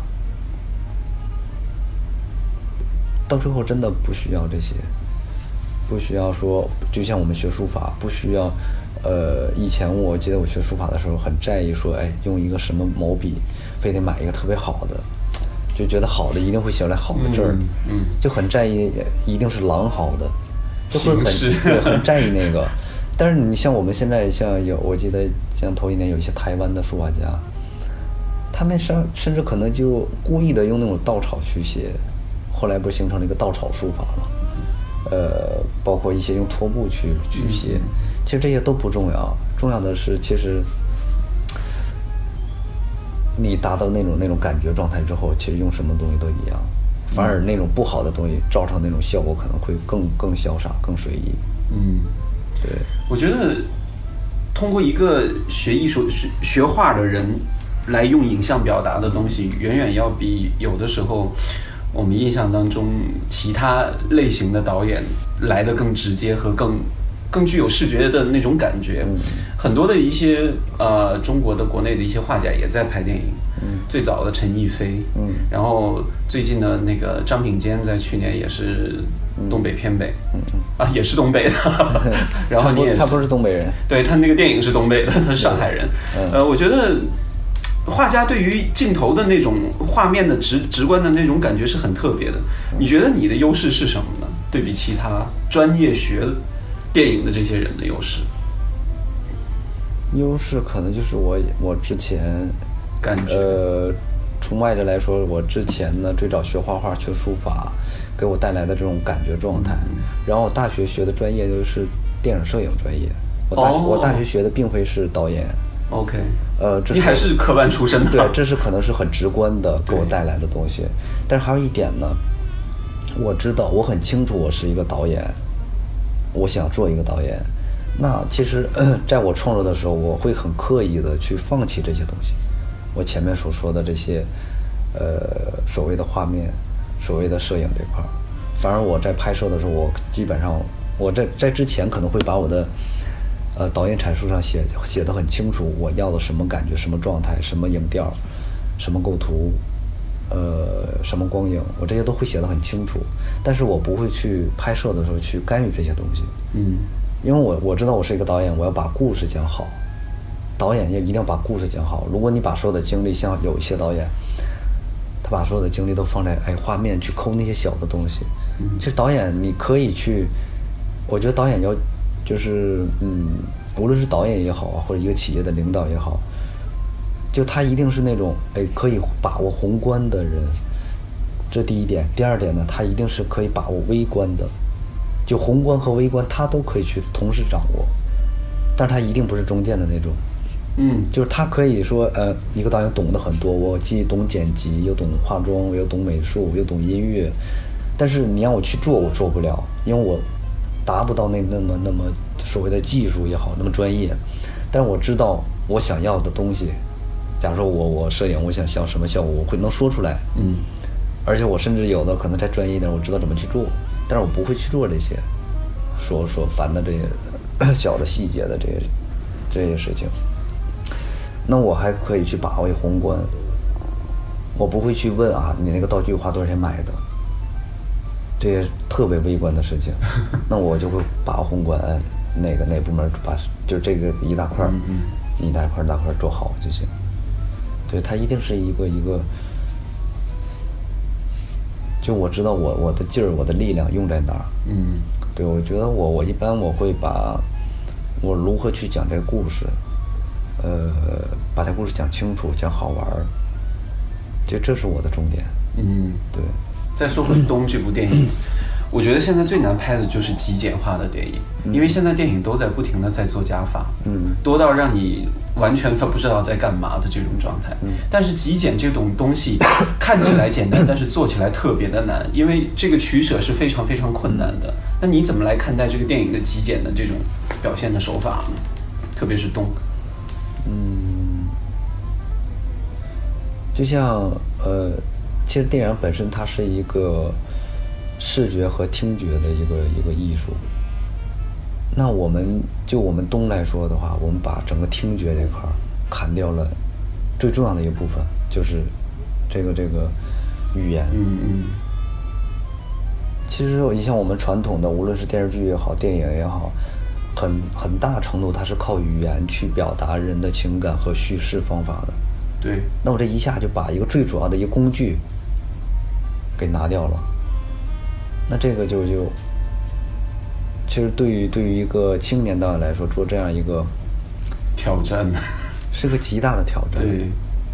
到最后真的不需要这些，不需要说，就像我们学书法，不需要，呃，以前我记得我学书法的时候很在意说，哎，用一个什么毛笔，非得买一个特别好的，就觉得好的一定会写出来好的字儿，嗯，就很在意，一定是狼毫的，就会很对很 在意那个。但是你像我们现在像有，我记得像头一年有一些台湾的书法家，他们甚甚至可能就故意的用那种稻草去写。后来不是形成了一个稻草书法吗？呃，包括一些用拖布去去写，其实这些都不重要，重要的是其实你达到那种那种感觉状态之后，其实用什么东西都一样，反而那种不好的东西造成那种效果可能会更更潇洒、更随意。嗯，对，我觉得通过一个学艺术、学学画的人来用影像表达的东西，远远要比有的时候。我们印象当中，其他类型的导演来的更直接和更更具有视觉的那种感觉。很多的一些呃，中国的国内的一些画家也在拍电影。最早的陈逸飞，嗯然后最近的那个张炳坚，在去年也是东北偏北，啊，也是东北的。然后你也他不是东北人，对他那个电影是东北的，他是上海人。呃，我觉得。画家对于镜头的那种画面的直直观的那种感觉是很特别的。你觉得你的优势是什么呢？对比其他专业学电影的这些人的优势？优势可能就是我我之前感觉呃，从外界来说，我之前呢最早学画画学书法，给我带来的这种感觉状态。然后我大学学的专业就是电影摄影专业。我大学我大学学的并非是导演。OK，呃，你还是科班出身的，对，这是可能是很直观的给我带来的东西。但是还有一点呢，我知道我很清楚，我是一个导演，我想做一个导演。那其实 在我创作的时候，我会很刻意的去放弃这些东西。我前面所说的这些，呃，所谓的画面，所谓的摄影这块儿，反而我在拍摄的时候，我基本上我在在之前可能会把我的。呃，导演阐述上写写的很清楚，我要的什么感觉、什么状态、什么影调、什么构图，呃，什么光影，我这些都会写的很清楚。但是我不会去拍摄的时候去干预这些东西。嗯，因为我我知道我是一个导演，我要把故事讲好，导演要一定要把故事讲好。如果你把所有的精力，像有一些导演，他把所有的精力都放在哎画面去抠那些小的东西。其实导演你可以去，我觉得导演要就是嗯，无论是导演也好啊，或者一个企业的领导也好，就他一定是那种哎可以把握宏观的人。这第一点，第二点呢，他一定是可以把握微观的，就宏观和微观他都可以去同时掌握，但是他一定不是中间的那种。嗯，就是他可以说，呃，一个导演懂得很多，我既懂剪辑，又懂化妆，又懂美术，又懂音乐，但是你让我去做，我做不了，因为我达不到那那么那么所谓的技术也好，那么专业。但是我知道我想要的东西，假如说我我摄影，我想想什么效果，我会能说出来。嗯，而且我甚至有的可能再专业一点，我知道怎么去做，但是我不会去做这些，说说烦的这些 小的细节的这些这些事情。那我还可以去把握宏观，我不会去问啊，你那个道具花多少钱买的，这些特别微观的事情，那我就会把握宏观，哎，哪个哪部门把就这个一大块儿，一大块大块做好就行。对，它一定是一个一个，就我知道我我的劲儿我的力量用在哪儿。嗯，对，我觉得我我一般我会把我如何去讲这个故事。呃，把这故事讲清楚，讲好玩儿，就这是我的重点。嗯，对。再说回《东》这部电影，我觉得现在最难拍的就是极简化的电影，因为现在电影都在不停的在做加法，嗯，多到让你完全他不知道在干嘛的这种状态。嗯，但是极简这种东西 看起来简单，但是做起来特别的难，因为这个取舍是非常非常困难的。那你怎么来看待这个电影的极简的这种表现的手法呢？特别是《东》。嗯，就像呃，其实电影本身它是一个视觉和听觉的一个一个艺术。那我们就我们东来说的话，我们把整个听觉这块儿砍掉了，最重要的一个部分就是这个这个语言。嗯嗯。其实你像我们传统的，无论是电视剧也好，电影也好。很很大程度，它是靠语言去表达人的情感和叙事方法的。对。那我这一下就把一个最主要的一个工具给拿掉了。那这个就就，其实对于对于一个青年导演来说，做这样一个挑战，是个极大的挑战。对。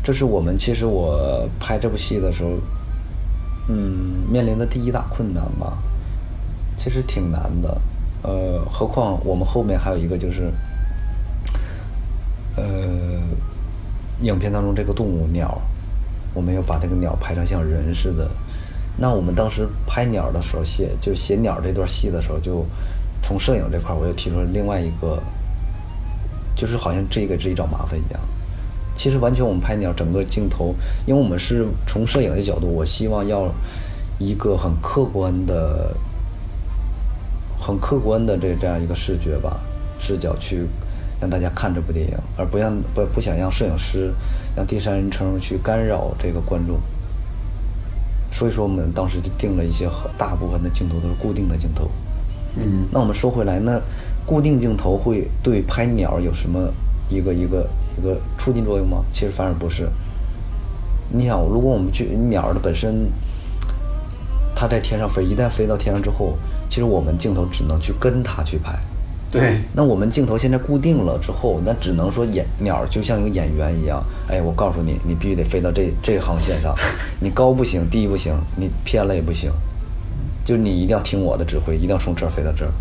这是我们其实我拍这部戏的时候，嗯，面临的第一大困难吧。其实挺难的。呃，何况我们后面还有一个就是，呃，影片当中这个动物鸟，我们要把这个鸟拍成像人似的。那我们当时拍鸟的时候，写就写鸟这段戏的时候，就从摄影这块，我又提出了另外一个，就是好像这个自己找麻烦一样。其实完全我们拍鸟整个镜头，因为我们是从摄影的角度，我希望要一个很客观的。很客观的这这样一个视觉吧，视角去让大家看这部电影，而不让不不想让摄影师让第三人称去干扰这个观众。所以说我们当时就定了一些很大部分的镜头都是固定的镜头。嗯。那我们说回来，那固定镜头会对拍鸟有什么一个一个一个促进作用吗？其实反而不是。你想，如果我们去鸟的本身，它在天上飞，一旦飞到天上之后。其实我们镜头只能去跟它去拍，对。那我们镜头现在固定了之后，那只能说演鸟就像一个演员一样。哎，我告诉你，你必须得飞到这这个航线上，你高不行，低不行，你偏了也不行，就你一定要听我的指挥，一定要从这儿飞到这儿。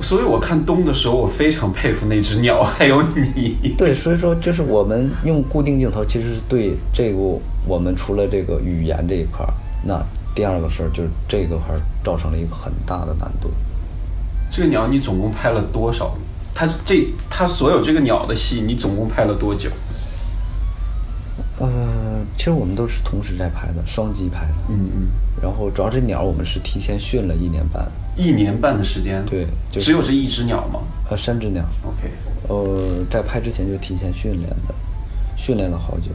所以我看东的时候，我非常佩服那只鸟，还有你。对，所以说就是我们用固定镜头，其实是对这个我们除了这个语言这一块儿，那。第二个事儿就是这个块造成了一个很大的难度。这个鸟你总共拍了多少？它这它所有这个鸟的戏你总共拍了多久？呃，其实我们都是同时在拍的，双机拍的。嗯嗯。然后主要这鸟我们是提前训了一年半。一年半的时间。对。只有这一只鸟吗？呃，三只鸟。OK。呃，在拍之前就提前训练的，训练了好久。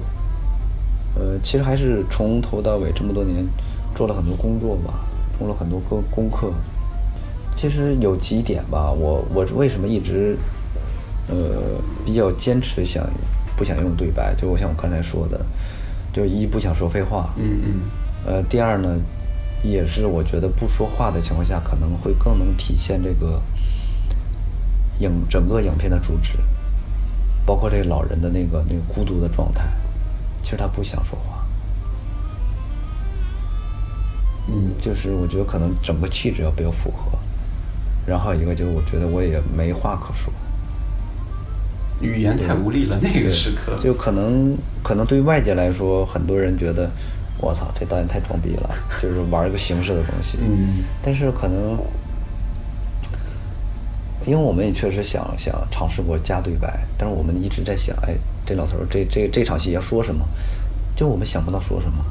呃，其实还是从头到尾这么多年。做了很多工作吧，做了很多功功课。其实有几点吧，我我为什么一直呃，比较坚持想不想用对白，就我像我刚才说的，就一不想说废话，嗯嗯，呃，第二呢，也是我觉得不说话的情况下，可能会更能体现这个影整个影片的主旨，包括这个老人的那个那个孤独的状态，其实他不想说话，嗯，就是我觉得可能整个气质要比较符合，然后一个就是我觉得我也没话可说。语言太无力了，那个时刻就可能可能对外界来说，很多人觉得，我操，这导演太装逼了，就是玩一个形式的东西。嗯。但是可能，因为我们也确实想想尝试过加对白，但是我们一直在想，哎，这老头儿这这这场戏要说什么，就我们想不到说什么。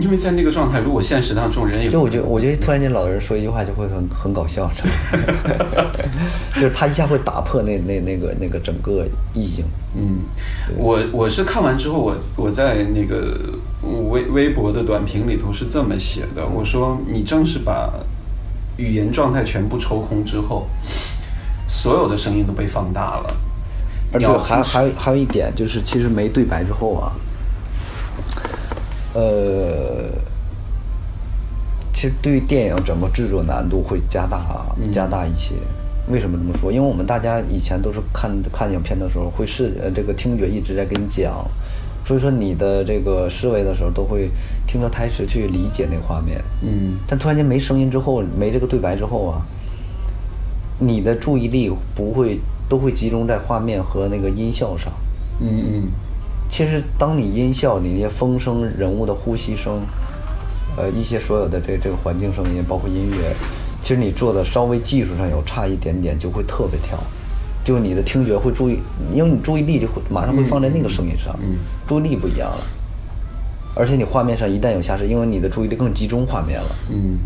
因为在那个状态，如果现实当中人也就我觉得，我觉得突然间老人说一句话就会很很搞笑，知道吗？就是他一下会打破那那那个那个整个意境。嗯，我我是看完之后，我我在那个微微博的短评里头是这么写的，我说你正是把语言状态全部抽空之后，所有的声音都被放大了。而且还还还有一点就是，其实没对白之后啊。呃，其实对于电影整个制作难度会加大加大一些。为什么这么说？因为我们大家以前都是看看影片的时候，会视呃这个听觉一直在跟你讲，所以说你的这个思维的时候都会听着台词去理解那画面。嗯。但突然间没声音之后，没这个对白之后啊，你的注意力不会都会集中在画面和那个音效上。嗯嗯。其实，当你音效、你那些风声、人物的呼吸声，呃，一些所有的这这个环境声音，包括音乐，其实你做的稍微技术上有差一点点，就会特别跳，就你的听觉会注意，因为你注意力就会马上会放在那个声音上，注意力不一样了。而且你画面上一旦有瑕疵，因为你的注意力更集中画面了，嗯，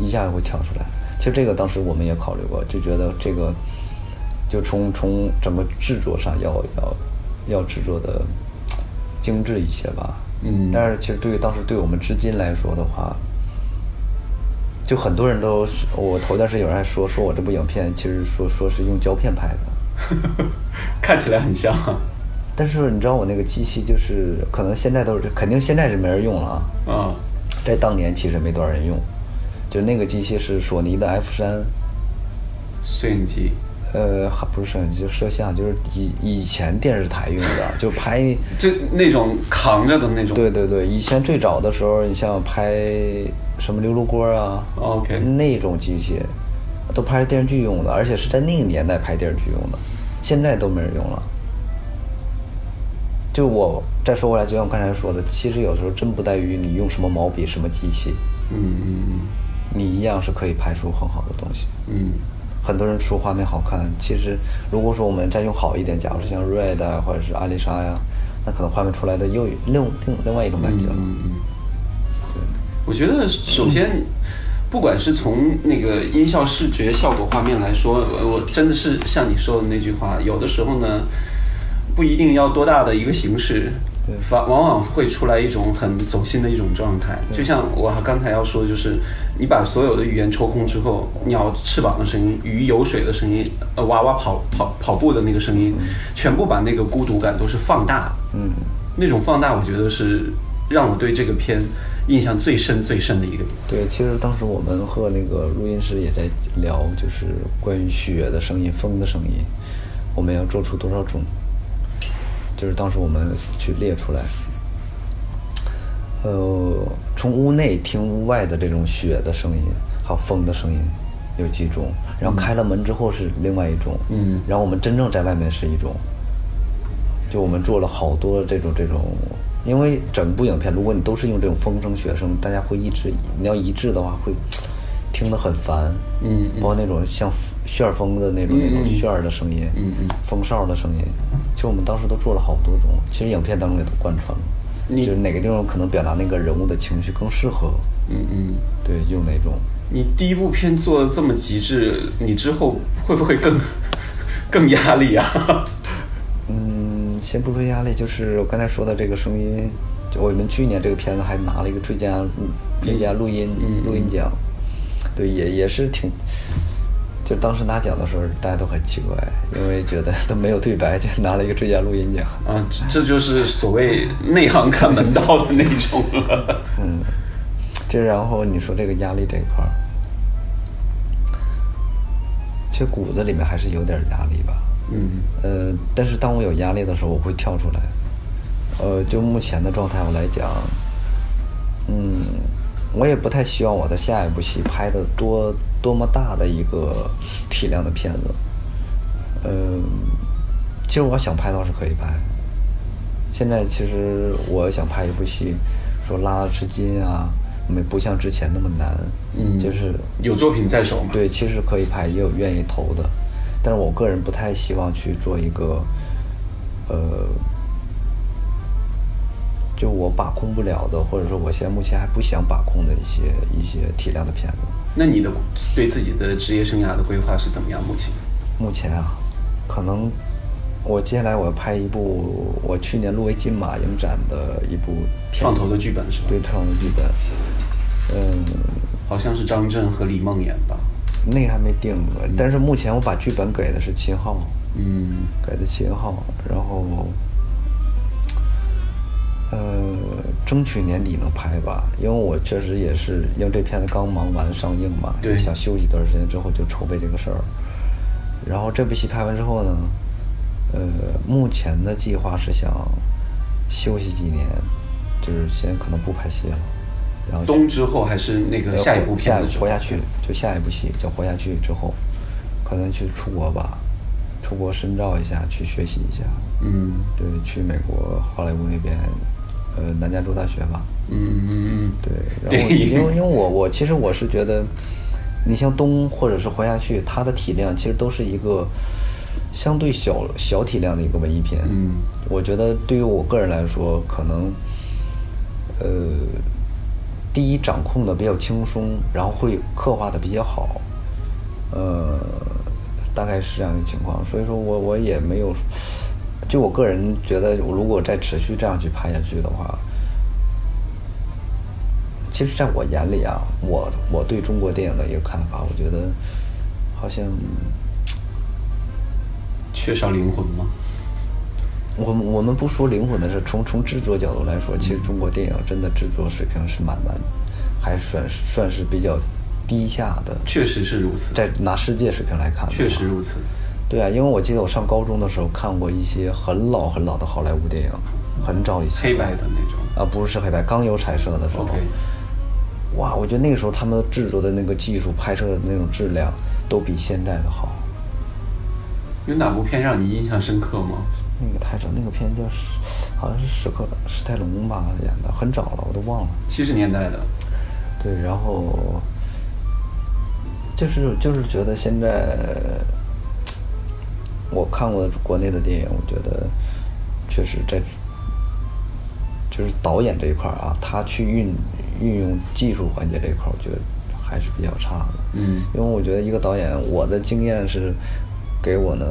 一下就会跳出来。其实这个当时我们也考虑过，就觉得这个，就从从整个制作上要要。要制作的精致一些吧，嗯，但是其实对于当时对我们至今来说的话，就很多人都是我头段时间有人还说说我这部影片其实说说是用胶片拍的，看起来很像，但是你知道我那个机器就是可能现在都是肯定现在是没人用了啊，啊，在当年其实没多少人用，就那个机器是索尼的 F 三。摄影机。呃，还不是摄影机，就摄像，就是以以前电视台用的，就拍就那种扛着的那种。对对对，以前最早的时候，你像拍什么刘罗锅啊，OK，那种机器都拍电视剧用的，而且是在那个年代拍电视剧用的，现在都没人用了。就我再说回来，就像我刚才说的，其实有时候真不在于你用什么毛笔、什么机器，嗯嗯嗯，你一样是可以拍出很好的东西，嗯。很多人说画面好看，其实如果说我们再用好一点，假如是像 Red 啊，或者是阿丽莎呀，那可能画面出来的又另另另外一种感觉了。嗯嗯。对，我觉得首先，不管是从那个音效、视觉效果、画面来说，我真的是像你说的那句话，有的时候呢，不一定要多大的一个形式。往往往会出来一种很走心的一种状态，就像我刚才要说的，就是你把所有的语言抽空之后，鸟翅膀的声音、鱼游水的声音、呃娃娃跑跑跑步的那个声音，全部把那个孤独感都是放大。嗯，那种放大，我觉得是让我对这个片印象最深最深的一个。对，其实当时我们和那个录音师也在聊，就是关于雪的声音、风的声音，我们要做出多少种。就是当时我们去列出来，呃，从屋内听屋外的这种雪的声音，还有风的声音，有几种。然后开了门之后是另外一种。嗯。然后我们真正在外面是一种。就我们做了好多这种这种，因为整部影片如果你都是用这种风声雪声，大家会一直你要一致的话会听得很烦。嗯。包括那种像旋风的那种那种旋儿的声音。嗯嗯。风哨的声音。其实我们当时都做了好多种，其实影片当中也都贯穿了，就是哪个地方可能表达那个人物的情绪更适合，嗯嗯，对，用哪种。你第一部片做的这么极致，你之后会不会更 更压力啊？嗯，先不说压力，就是我刚才说的这个声音，就我们去年这个片子还拿了一个最佳最佳录音录音奖，对，也也是挺。就当时拿奖的时候，大家都很奇怪，因为觉得都没有对白，就拿了一个最佳录音奖。啊，这就是所谓内行看门道的那种了。嗯，这然后你说这个压力这一块儿，其实骨子里面还是有点压力吧。嗯。呃，但是当我有压力的时候，我会跳出来。呃，就目前的状态我来讲，嗯，我也不太希望我的下一部戏拍的多。多么大的一个体量的片子，嗯，其实我想拍倒是可以拍。现在其实我想拍一部戏，说拉拉吃金啊，没不像之前那么难，嗯，就是有作品在手嘛。对，其实可以拍，也有愿意投的，但是我个人不太希望去做一个，呃，就我把控不了的，或者说我现在目前还不想把控的一些一些体量的片子。那你的对自己的职业生涯的规划是怎么样？目前，目前啊，可能我接下来我要拍一部我去年入围金马影展的一部创投的剧本是吧？对，创投的剧本，嗯，好像是张震和李梦演吧？那个还没定，但是目前我把剧本给的是秦昊，嗯，给的秦昊，然后。呃，争取年底能拍吧，因为我确实也是因为这片子刚忙完上映嘛，对，想休息一段时间之后就筹备这个事儿。然后这部戏拍完之后呢，呃，目前的计划是想休息几年，就是先可能不拍戏了。然后冬之后还是那个下一部片子活下去，就下一部戏叫活下去之后，可能去出国吧，出国深造一下，去学习一下。嗯，对，去美国好莱坞那边。呃，南加州大学吧。嗯嗯嗯，对。然后，因为因为我我其实我是觉得，你像东或者是活下去，它的体量其实都是一个相对小小体量的一个文艺片。嗯。我觉得对于我个人来说，可能，呃，第一掌控的比较轻松，然后会刻画的比较好，呃，大概是这样一个情况。所以说我我也没有。就我个人觉得，如果再持续这样去拍下去的话，其实在我眼里啊，我我对中国电影的一个看法，我觉得好像缺少灵魂吗？我我们不说灵魂的事，从从制作角度来说，其实中国电影真的制作水平是蛮蛮，还算算是比较低下的。确实是如此。在拿世界水平来看，确实如此。对啊，因为我记得我上高中的时候看过一些很老很老的好莱坞电影，很早以前黑白的那种啊，不是黑白，刚有彩色的时候。哇，我觉得那个时候他们制作的那个技术、拍摄的那种质量都比现在的好。有哪部片让你印象深刻吗？那个太早，那个片叫好像是史克史泰龙吧演的，很早了，我都忘了。七十年代的。对，然后就是就是觉得现在。我看过的国内的电影，我觉得确实在就是导演这一块啊，他去运运用技术环节这一块，我觉得还是比较差的。嗯，因为我觉得一个导演，我的经验是给我呢，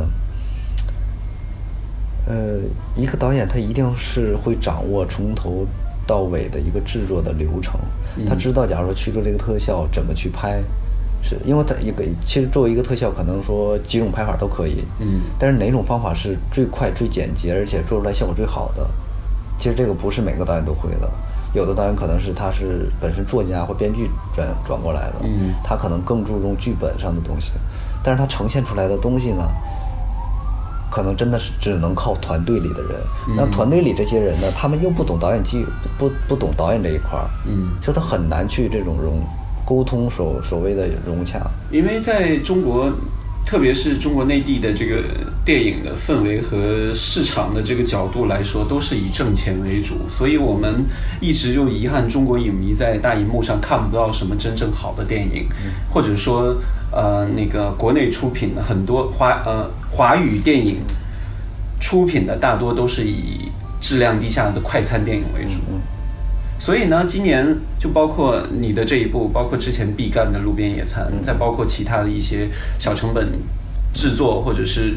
呃，一个导演他一定是会掌握从头到尾的一个制作的流程，他知道，假如说去做这个特效怎么去拍。是因为它一个其实作为一个特效，可能说几种拍法都可以，嗯，但是哪种方法是最快、最简洁，而且做出来效果最好的？其实这个不是每个导演都会的，有的导演可能是他是本身作家或编剧转转过来的，嗯，他可能更注重剧本上的东西，但是他呈现出来的东西呢，可能真的是只能靠团队里的人。那团队里这些人呢，他们又不懂导演技，不不懂导演这一块儿，嗯，就他很难去这种融。沟通所所谓的融洽，因为在中国，特别是中国内地的这个电影的氛围和市场的这个角度来说，都是以挣钱为主，所以我们一直就遗憾中国影迷在大荧幕上看不到什么真正好的电影，或者说，呃，那个国内出品的很多华呃华语电影出品的大多都是以质量低下的快餐电影为主。所以呢，今年就包括你的这一部，包括之前必干的《路边野餐》，再包括其他的一些小成本制作或者是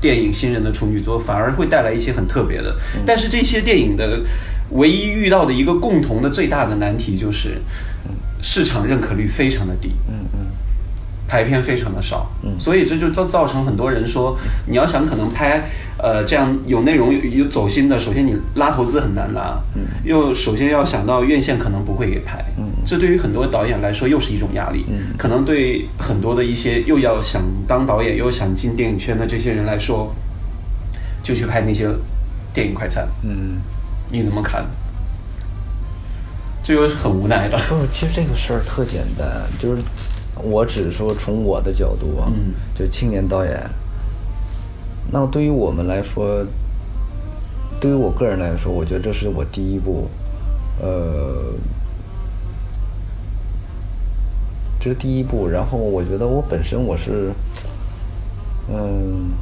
电影新人的处女作，反而会带来一些很特别的。但是这些电影的唯一遇到的一个共同的最大的难题就是，市场认可率非常的低。嗯嗯。排片非常的少，嗯，所以这就造造成很多人说，你要想可能拍，呃，这样有内容有走心的，首先你拉投资很难拉，嗯，又首先要想到院线可能不会给拍，嗯，这对于很多导演来说又是一种压力，嗯，可能对很多的一些又要想当导演又想进电影圈的这些人来说，就去拍那些电影快餐，嗯，你怎么看？这又是很无奈的。不是，其实这个事儿特简单，就是。我只是说从我的角度啊，就青年导演。那对于我们来说，对于我个人来说，我觉得这是我第一部，呃，这是第一部。然后我觉得我本身我是，嗯，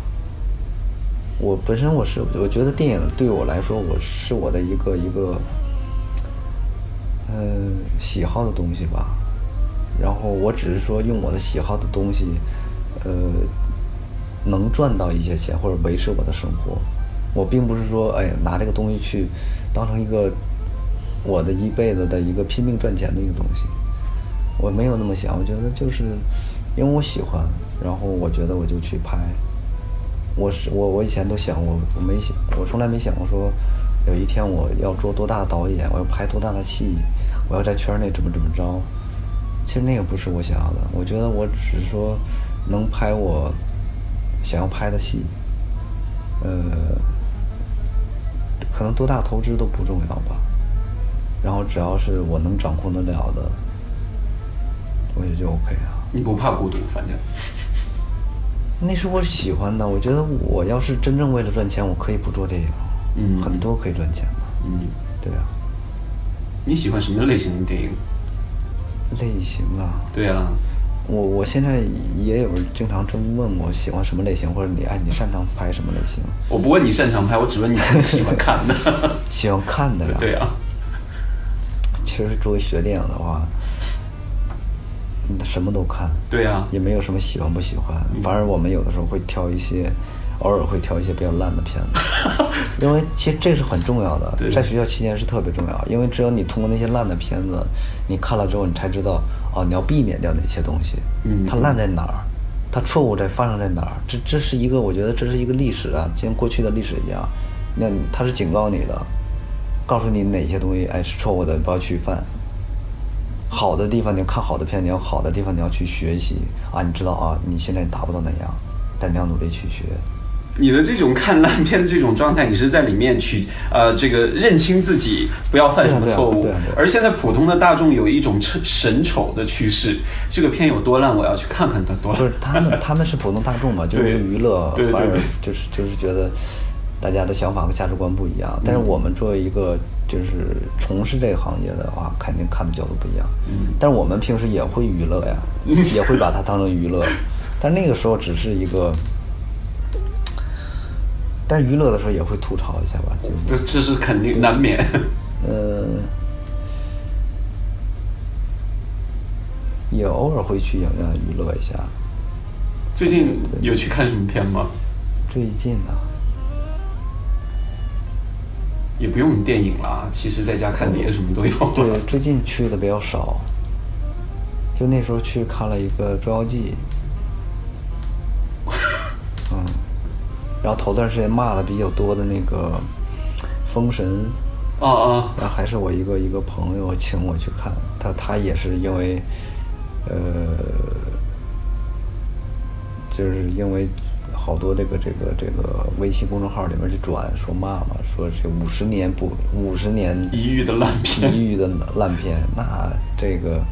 我本身我是，我觉得电影对我来说，我是我的一个一个，嗯，喜好的东西吧。然后我只是说用我的喜好的东西，呃，能赚到一些钱或者维持我的生活。我并不是说哎拿这个东西去当成一个我的一辈子的一个拼命赚钱的一个东西。我没有那么想，我觉得就是因为我喜欢，然后我觉得我就去拍。我是我我以前都想我，我没想，我从来没想过说有一天我要做多大的导演，我要拍多大的戏，我要在圈内怎么怎么着。其实那个不是我想要的，我觉得我只是说能拍我想要拍的戏，呃，可能多大投资都不重要吧。然后只要是我能掌控得了的，我也就 OK 啊。你不怕孤独，反正那是我喜欢的。我觉得我要是真正为了赚钱，我可以不做电影，嗯，很多可以赚钱的，嗯，对啊。你喜欢什么类型的电影？类型啊，对啊，我我现在也有经常这么问我喜欢什么类型，或者你哎你擅长拍什么类型？我不问你擅长拍，我只问你喜欢看的。喜欢看的呀？对啊。其实作为学电影的话，什么都看。对啊。也没有什么喜欢不喜欢，反而我们有的时候会挑一些。偶尔会挑一些比较烂的片子，因为其实这是很重要的，在学校期间是特别重要。因为只有你通过那些烂的片子，你看了之后，你才知道哦，你要避免掉哪些东西。嗯，它烂在哪儿？它错误在发生在哪儿？这这是一个，我觉得这是一个历史啊，就像过去的历史一样。那它是警告你的，告诉你哪些东西哎是错误的，不要去犯。好的地方你要看好的片，你要好的地方你要去学习啊，你知道啊，你现在达不到那样，但你要努力去学。你的这种看烂片的这种状态，你是在里面去呃，这个认清自己，不要犯什么错误。而现在普通的大众有一种神神丑的趋势，这个片有多烂，我要去看看它多烂。不是他们，他们是普通大众嘛，就是娱乐，反而就是就是觉得大家的想法和价值观不一样。但是我们作为一个就是从事这个行业的话，肯定看的角度不一样。嗯。但是我们平时也会娱乐呀，也会把它当成娱乐，但那个时候只是一个。但娱乐的时候也会吐槽一下吧，就这这是肯定难免。呃，也偶尔会去影院娱乐一下。最近有去看什么片吗？最近呢？也不用电影了，其实在家看碟什么都有。对，最近去的比较少。就那时候去看了一个《捉妖记》。然后头段时间骂的比较多的那个《封神》，啊啊，然后还是我一个一个朋友请我去看，他他也是因为，呃，就是因为好多这个这个这个微信公众号里面去转说骂嘛，说这五十年不五十年一遇的烂片，一遇的烂片，那这个，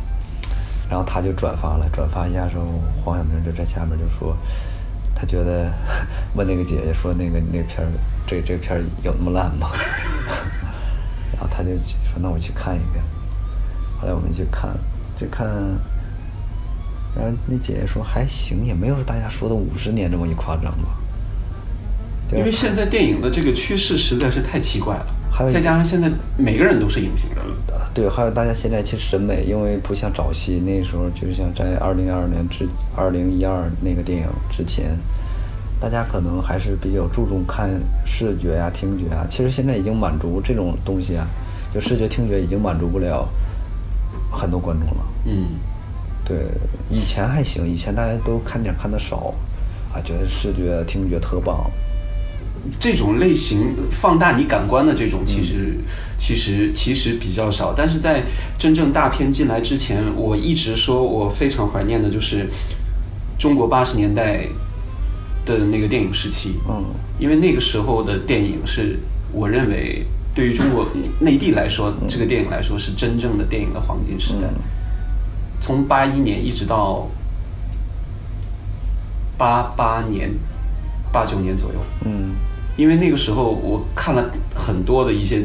然后他就转发了，转发一下之后，黄晓明就在下面就说。他觉得 问那个姐姐说：“那个那片儿，这这片儿有那么烂吗？” 然后他就说：“那我去看一遍。”后来我们去看，就看，然后那姐姐说：“还行，也没有大家说的五十年这么一夸张吧。”因为现在电影的这个趋势实在是太奇怪了。再加上现在每个人都是影评人了，对，还有大家现在其实审美，因为不像早期那时候，就像在二零二二年之二零一二那个电影之前，大家可能还是比较注重看视觉呀、听觉啊。其实现在已经满足这种东西啊，就视觉、听觉已经满足不了很多观众了。嗯，对，以前还行，以前大家都看电影看的少，啊，觉得视觉、听觉特棒。这种类型放大你感官的这种，其实其实其实比较少。但是在真正大片进来之前，我一直说我非常怀念的就是中国八十年代的那个电影时期。嗯，因为那个时候的电影是我认为对于中国内地来说，这个电影来说是真正的电影的黄金时代。从八一年一直到八八年、八九年左右。嗯。因为那个时候我看了很多的一些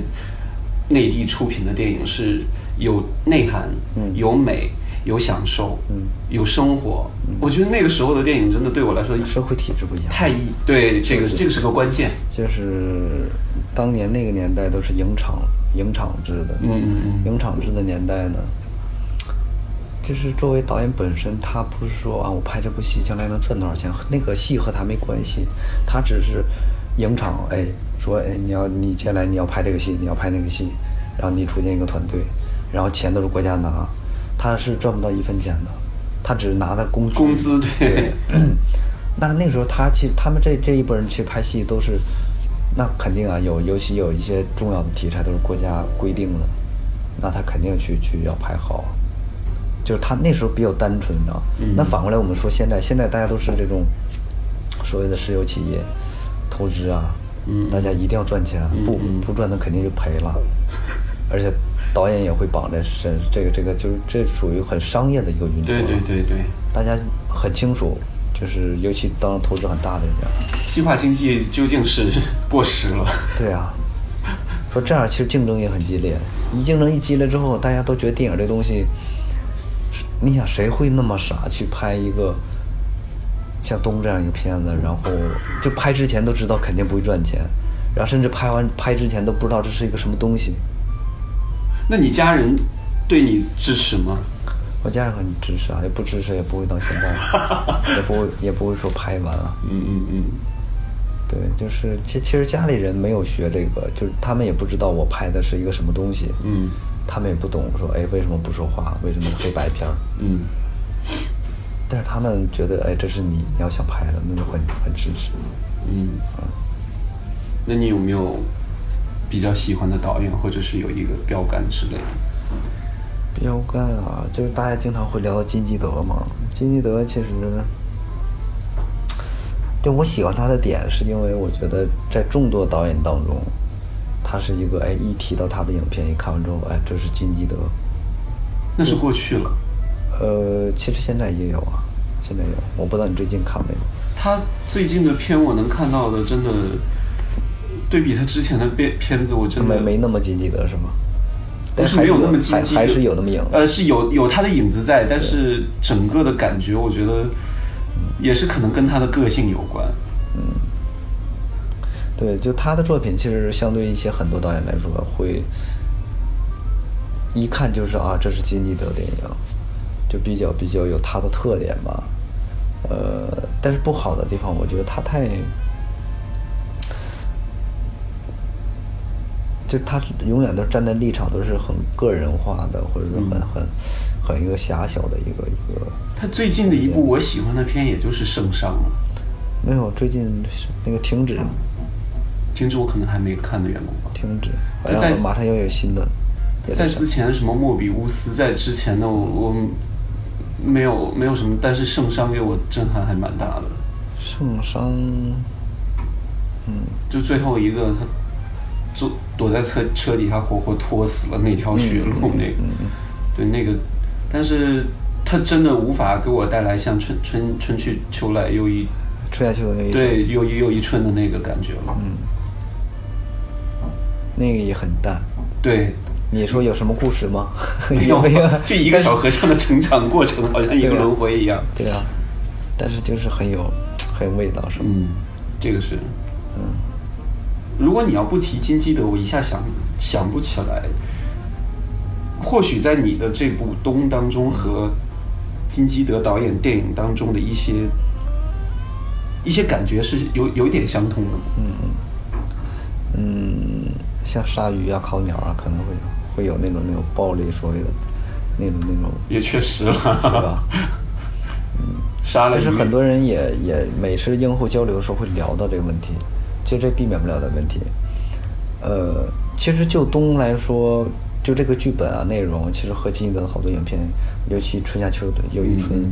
内地出品的电影，是有内涵、有美、有享受、有生活。我觉得那个时候的电影真的对我来说，社会体制不一样，太异。对，这个这个是个关键。就是当年那个年代都是影厂影厂制的，嗯嗯嗯，影厂制的年代呢，就是作为导演本身，他不是说啊，我拍这部戏将来能赚多少钱，那个戏和他没关系，他只是。影厂哎，说哎，你要你接下来你要拍这个戏，你要拍那个戏，然后你组建一个团队，然后钱都是国家拿，他是赚不到一分钱的，他只是拿的工工资对。那那个时候他其实他们这这一波人去拍戏都是，那肯定啊有尤其有一些重要的题材都是国家规定的，那他肯定去去要拍好，就是他那时候比较单纯，你知道那反过来我们说现在现在大家都是这种所谓的石油企业。投资啊，大家一定要赚钱，不不赚那肯定就赔了。而且导演也会绑在身，这个这个就是这属于很商业的一个运作。对对对对，大家很清楚，就是尤其当投资很大的人家，计划经济究竟是过时了。对啊，说这样其实竞争也很激烈，一竞争一激烈之后，大家都觉得电影这东西，你想谁会那么傻去拍一个？像《东》这样一个片子，然后就拍之前都知道肯定不会赚钱，然后甚至拍完拍之前都不知道这是一个什么东西。那你家人对你支持吗？我家人很支持啊，也不支持也不会到现在，也不会也不会说拍完了。嗯嗯嗯。对，就是其其实家里人没有学这个，就是他们也不知道我拍的是一个什么东西。嗯。他们也不懂说，哎，为什么不说话？为什么黑白片？嗯。但是他们觉得，哎，这是你你要想拍的，那就很很支持。嗯啊，那你有没有比较喜欢的导演，或者是有一个标杆之类的？标杆啊，就是大家经常会聊到金基德嘛。金基德其实，对我喜欢他的点，是因为我觉得在众多导演当中，他是一个哎，一提到他的影片，一看完之后，哎，这是金基德。那是过去了。呃，其实现在也有啊，现在有，我不知道你最近看没有。他最近的片我能看到的，真的对比他之前的片片子，我真的没没那么积极的是吗？但是没有那么积极，还是有那么影。呃，是有有他的影子在，但是整个的感觉，我觉得也是可能跟他的个性有关。嗯，对，就他的作品，其实相对一些很多导演来说，会一看就是啊，这是金基德电影。就比较比较有它的特点吧，呃，但是不好的地方，我觉得他太，就他永远都站在立场都是很个人化的，或者是很很很一个狭小的一个一个。他最近的一部我喜欢的片，也就是《圣上》了。没有，最近那个停止，停止我可能还没看的缘故吧。停止，好像马上又有新的。在之前什么莫比乌斯，在之前的我我。没有，没有什么，但是圣伤给我震撼还蛮大的。圣伤，嗯，就最后一个他坐躲在车车底下活活拖死了那条血路那个，对那个，但是他真的无法给我带来像春春春去秋来又一春夏秋冬又一对又一又一春的那个感觉了。嗯，那个也很淡。对。你说有什么故事吗？有没有？就一个小和尚的成长过程，好像一个轮回一样。对啊，但是就是很有很有味道，是吗？嗯，这个是。嗯。如果你要不提金基德，我一下想想不起来。或许在你的这部《东》当中和金基德导演电影当中的一些一些感觉是有有点相通的。嗯嗯嗯，像鲨鱼啊、烤鸟啊，可能会有。会有那种那种暴力所谓的，那种那种，也确实了，是吧？嗯，杀了。但是很多人也也每次映后交流的时候会聊到这个问题，其实这避免不了的问题。呃，其实就东来说，就这个剧本啊内容，其实和金基德的好多影片，尤其春夏秋冬又一春，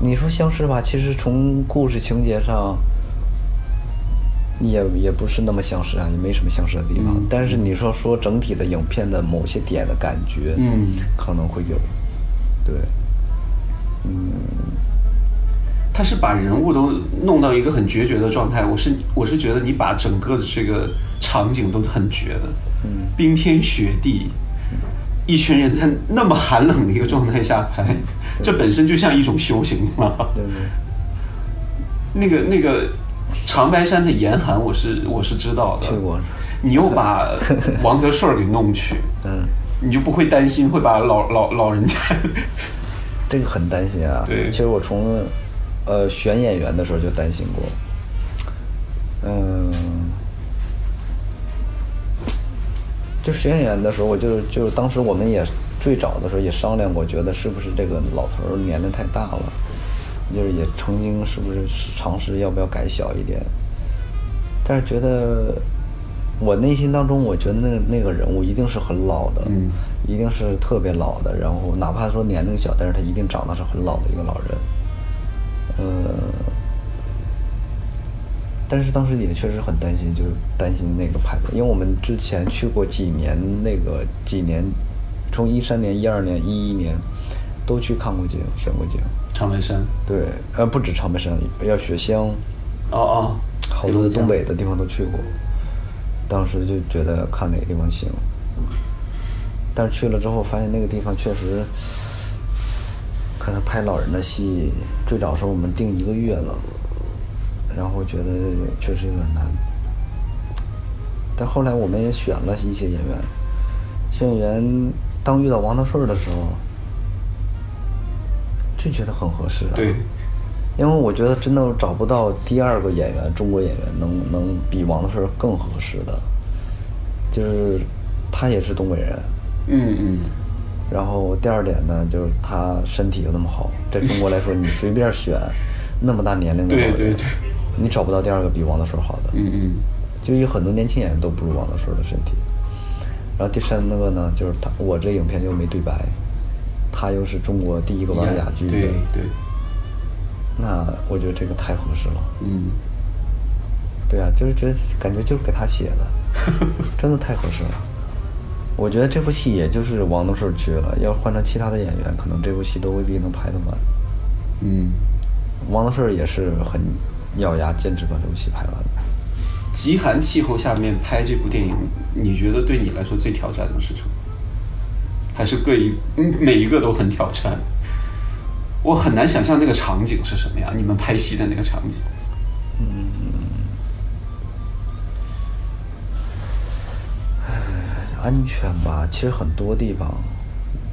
你说相似吧？其实从故事情节上。也也不是那么相似啊，也没什么相似的地方。但是你说说整体的影片的某些点的感觉，嗯，可能会有，对，嗯，他是把人物都弄到一个很决绝的状态。我是我是觉得你把整个的这个场景都很绝的，嗯，冰天雪地，一群人在那么寒冷的一个状态下拍，这本身就像一种修行嘛。对对，那个那个。长白山的严寒，我是我是知道的。去过。你又把王德顺给弄去，嗯，你就不会担心会把老老老人家？这个很担心啊。对。其实我从呃选演员的时候就担心过。嗯。就选演员的时候，我就就当时我们也最早的时候也商量过，觉得是不是这个老头年龄太大了。就是也曾经是不是尝试要不要改小一点，但是觉得我内心当中，我觉得那个那个人物一定是很老的，一定是特别老的。然后哪怕说年龄小，但是他一定长得是很老的一个老人。呃，但是当时也确实很担心，就是担心那个拍因为我们之前去过几年，那个几年，从一三年、一二年、一一年都去看过景，选过景。长白山，对，呃，不止长白山，要雪乡，哦哦，好多东北的地方都去过。当时就觉得看哪个地方行，但是去了之后发现那个地方确实，可能拍老人的戏，最早时候我们定一个月了，然后觉得确实有点难。但后来我们也选了一些演员，演员当遇到王德顺的时候。就觉得很合适啊，对，因为我觉得真的找不到第二个演员，中国演员能能比王德顺更合适的，就是他也是东北人，嗯嗯，然后第二点呢，就是他身体又那么好，在中国来说，你随便选那么大年龄的对对对，你找不到第二个比王德顺好的，嗯嗯，就有很多年轻演员都不如王德顺的身体，然后第三个呢，就是他，我这影片又没对白。他又是中国第一个玩哑剧的，对对，那我觉得这个太合适了。嗯，对啊，就是觉得感觉就是给他写的，真的太合适了。我觉得这部戏也就是王德顺缺了，要换成其他的演员，可能这部戏都未必能拍得完。嗯，王德顺也是很咬牙坚持把这部戏拍完的。极寒气候下面拍这部电影，你觉得对你来说最挑战的是什么？还是各一，每一个都很挑战。我很难想象那个场景是什么样，你们拍戏的那个场景。嗯，安全吧，其实很多地方，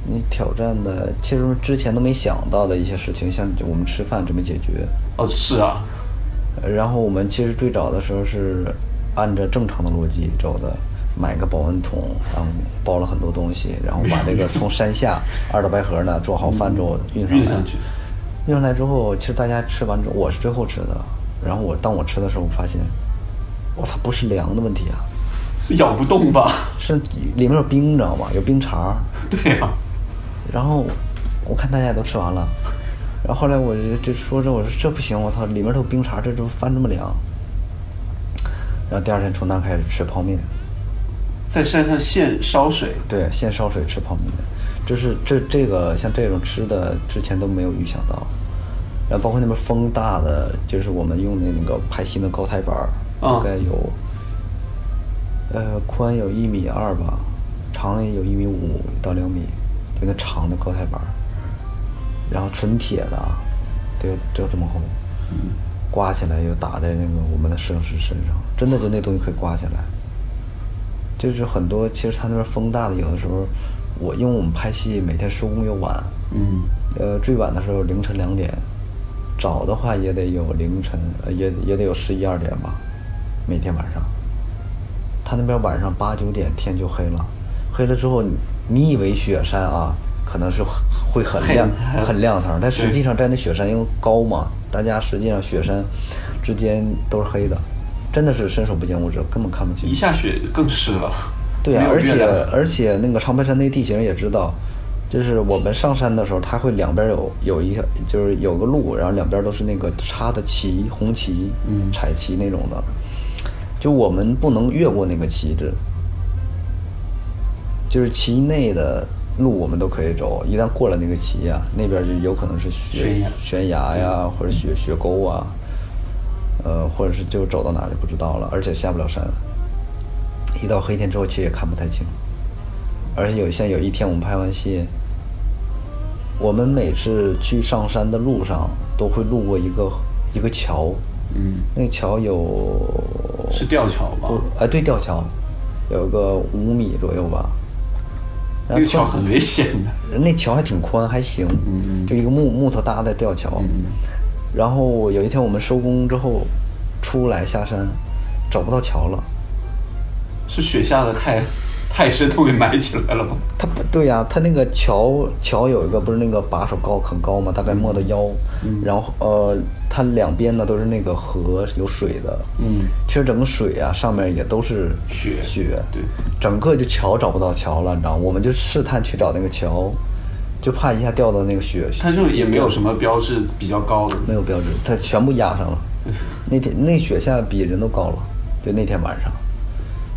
你挑战的，其实之前都没想到的一些事情，像我们吃饭怎么解决？哦，是啊。然后我们其实最早的时候是按照正常的逻辑走的。买个保温桶，然后包了很多东西，然后把这个从山下二道白河呢做好饭之后运上来。运上去，运上来之后，其实大家吃完之后，我是最后吃的。然后我当我吃的时候，我发现，我操不是凉的问题啊，是咬不动吧？是里面有冰，你知道吗？有冰碴。对呀。然后我看大家也都吃完了，然后后来我就就说着，我说这不行，我操，里面都有冰碴，这都饭这么凉。然后第二天从那开始吃泡面。在山上现烧水，对，现烧水吃泡面，就是这这个像这种吃的之前都没有预想到，然后包括那边风大的，就是我们用的那个拍戏的高台板大概有，呃，宽有一米二吧，长也有一米五到两米，就那长的高台板然后纯铁的，得就这么厚，刮起来又打在那个我们的摄影师身上，真的就那东西可以刮起来。就是很多，其实他那边风大的，有的时候，我因为我们拍戏每天收工又晚，嗯，呃，最晚的时候凌晨两点，早的话也得有凌晨，也也得有十一二点吧，每天晚上，他那边晚上八九点天就黑了，黑了之后，你以为雪山啊，可能是会很亮、很亮堂，但实际上在那雪山因为高嘛，大家实际上雪山之间都是黑的，真的是伸手不见五指，根本看不清。一下雪更湿了。对啊，而且而且那个长白山那地形也知道，就是我们上山的时候，它会两边有有一个就是有个路，然后两边都是那个插的旗、红旗、彩旗那种的，就我们不能越过那个旗帜。就是旗内的路我们都可以走，一旦过了那个旗呀，那边就有可能是悬悬崖呀，或者雪雪沟啊，呃，或者是就走到哪就不知道了，而且下不了山。一到黑天之后，其实也看不太清。而且有像有一天我们拍完戏，我们每次去上山的路上都会路过一个一个桥，嗯，那桥有是吊桥吧？不，哎，对，吊桥，有个五米左右吧。那个桥很危险的，那桥还挺宽，还行，就一个木木头搭的吊桥。然后有一天我们收工之后出来下山，找不到桥了。是雪下的太太深，都给埋起来了吗？它不对呀，它那个桥桥有一个不是那个把手高很高嘛？大概没到腰。然后呃，它两边呢都是那个河有水的。嗯，其实整个水啊上面也都是雪雪。对，整个就桥找不到桥了，你知道吗？我们就试探去找那个桥，就怕一下掉到那个雪。它就也没有什么标志比较高的。没有标志，它全部压上了。那天那雪下比人都高了，就那天晚上。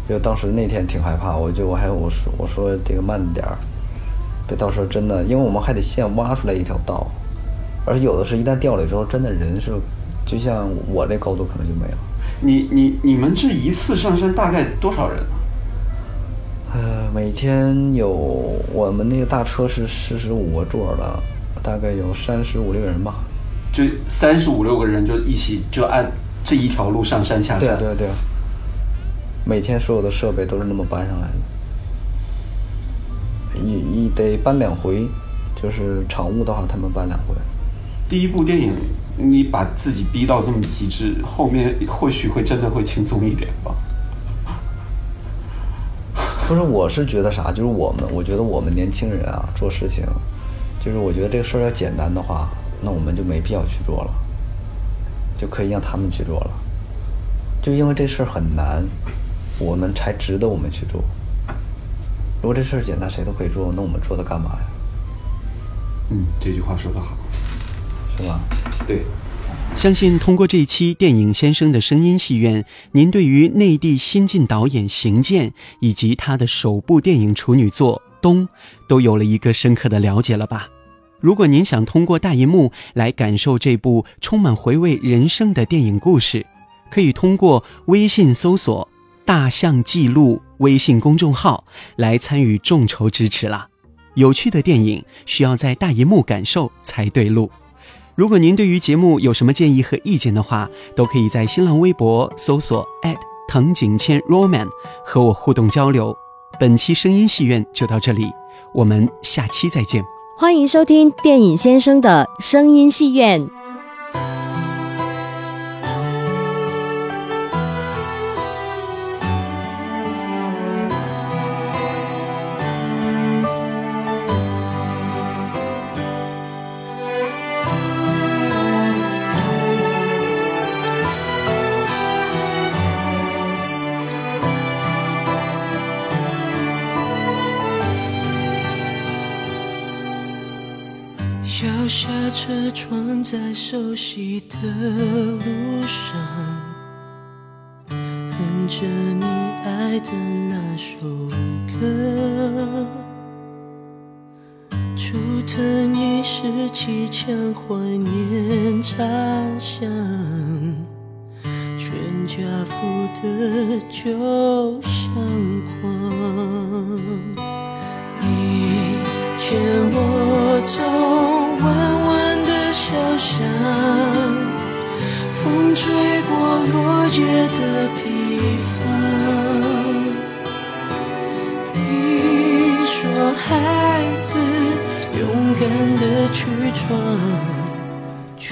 就当时那天挺害怕，我就我还我说我说这个慢点儿，别到时候真的，因为我们还得先挖出来一条道，而且有的是一旦掉了之后，真的人是，就像我这高度可能就没了。你你你们这一次上山大概多少人？呃，每天有我们那个大车是四十五个座的，大概有三十五六人吧。就三十五六个人就一起就按这一条路上山下山。对啊对啊对啊。每天所有的设备都是那么搬上来的，一一得搬两回，就是场务的话，他们搬两回。第一部电影，你把自己逼到这么极致，后面或许会真的会轻松一点吧？不是，我是觉得啥，就是我们，我觉得我们年轻人啊，做事情，就是我觉得这个事儿要简单的话，那我们就没必要去做了，就可以让他们去做了，就因为这事儿很难。我们才值得我们去做。如果这事儿简单，谁都可以做，那我们做它干嘛呀？嗯，这句话说的好，是吧？对。相信通过这期电影先生的声音戏院，您对于内地新晋导演邢健以及他的首部电影处女作《冬》，都有了一个深刻的了解了吧？如果您想通过大银幕来感受这部充满回味人生的电影故事，可以通过微信搜索。大象记录微信公众号来参与众筹支持了。有趣的电影需要在大银幕感受才对路。如果您对于节目有什么建议和意见的话，都可以在新浪微博搜索藤井千 roman 和我互动交流。本期声音戏院就到这里，我们下期再见。欢迎收听电影先生的声音戏院。熟悉的路上，哼着你爱的那首歌，竹藤已是几枪怀念茶香，全家福的酒相框，你牵我走。小巷，风吹过落叶的地方。你说，孩子，勇敢的去闯，去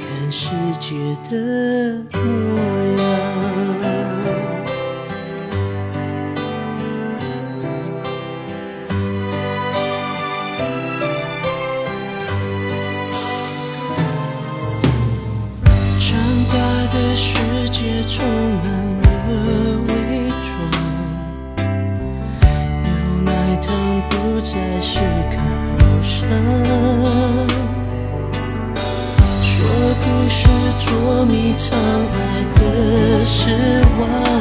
看世界的模样。失望，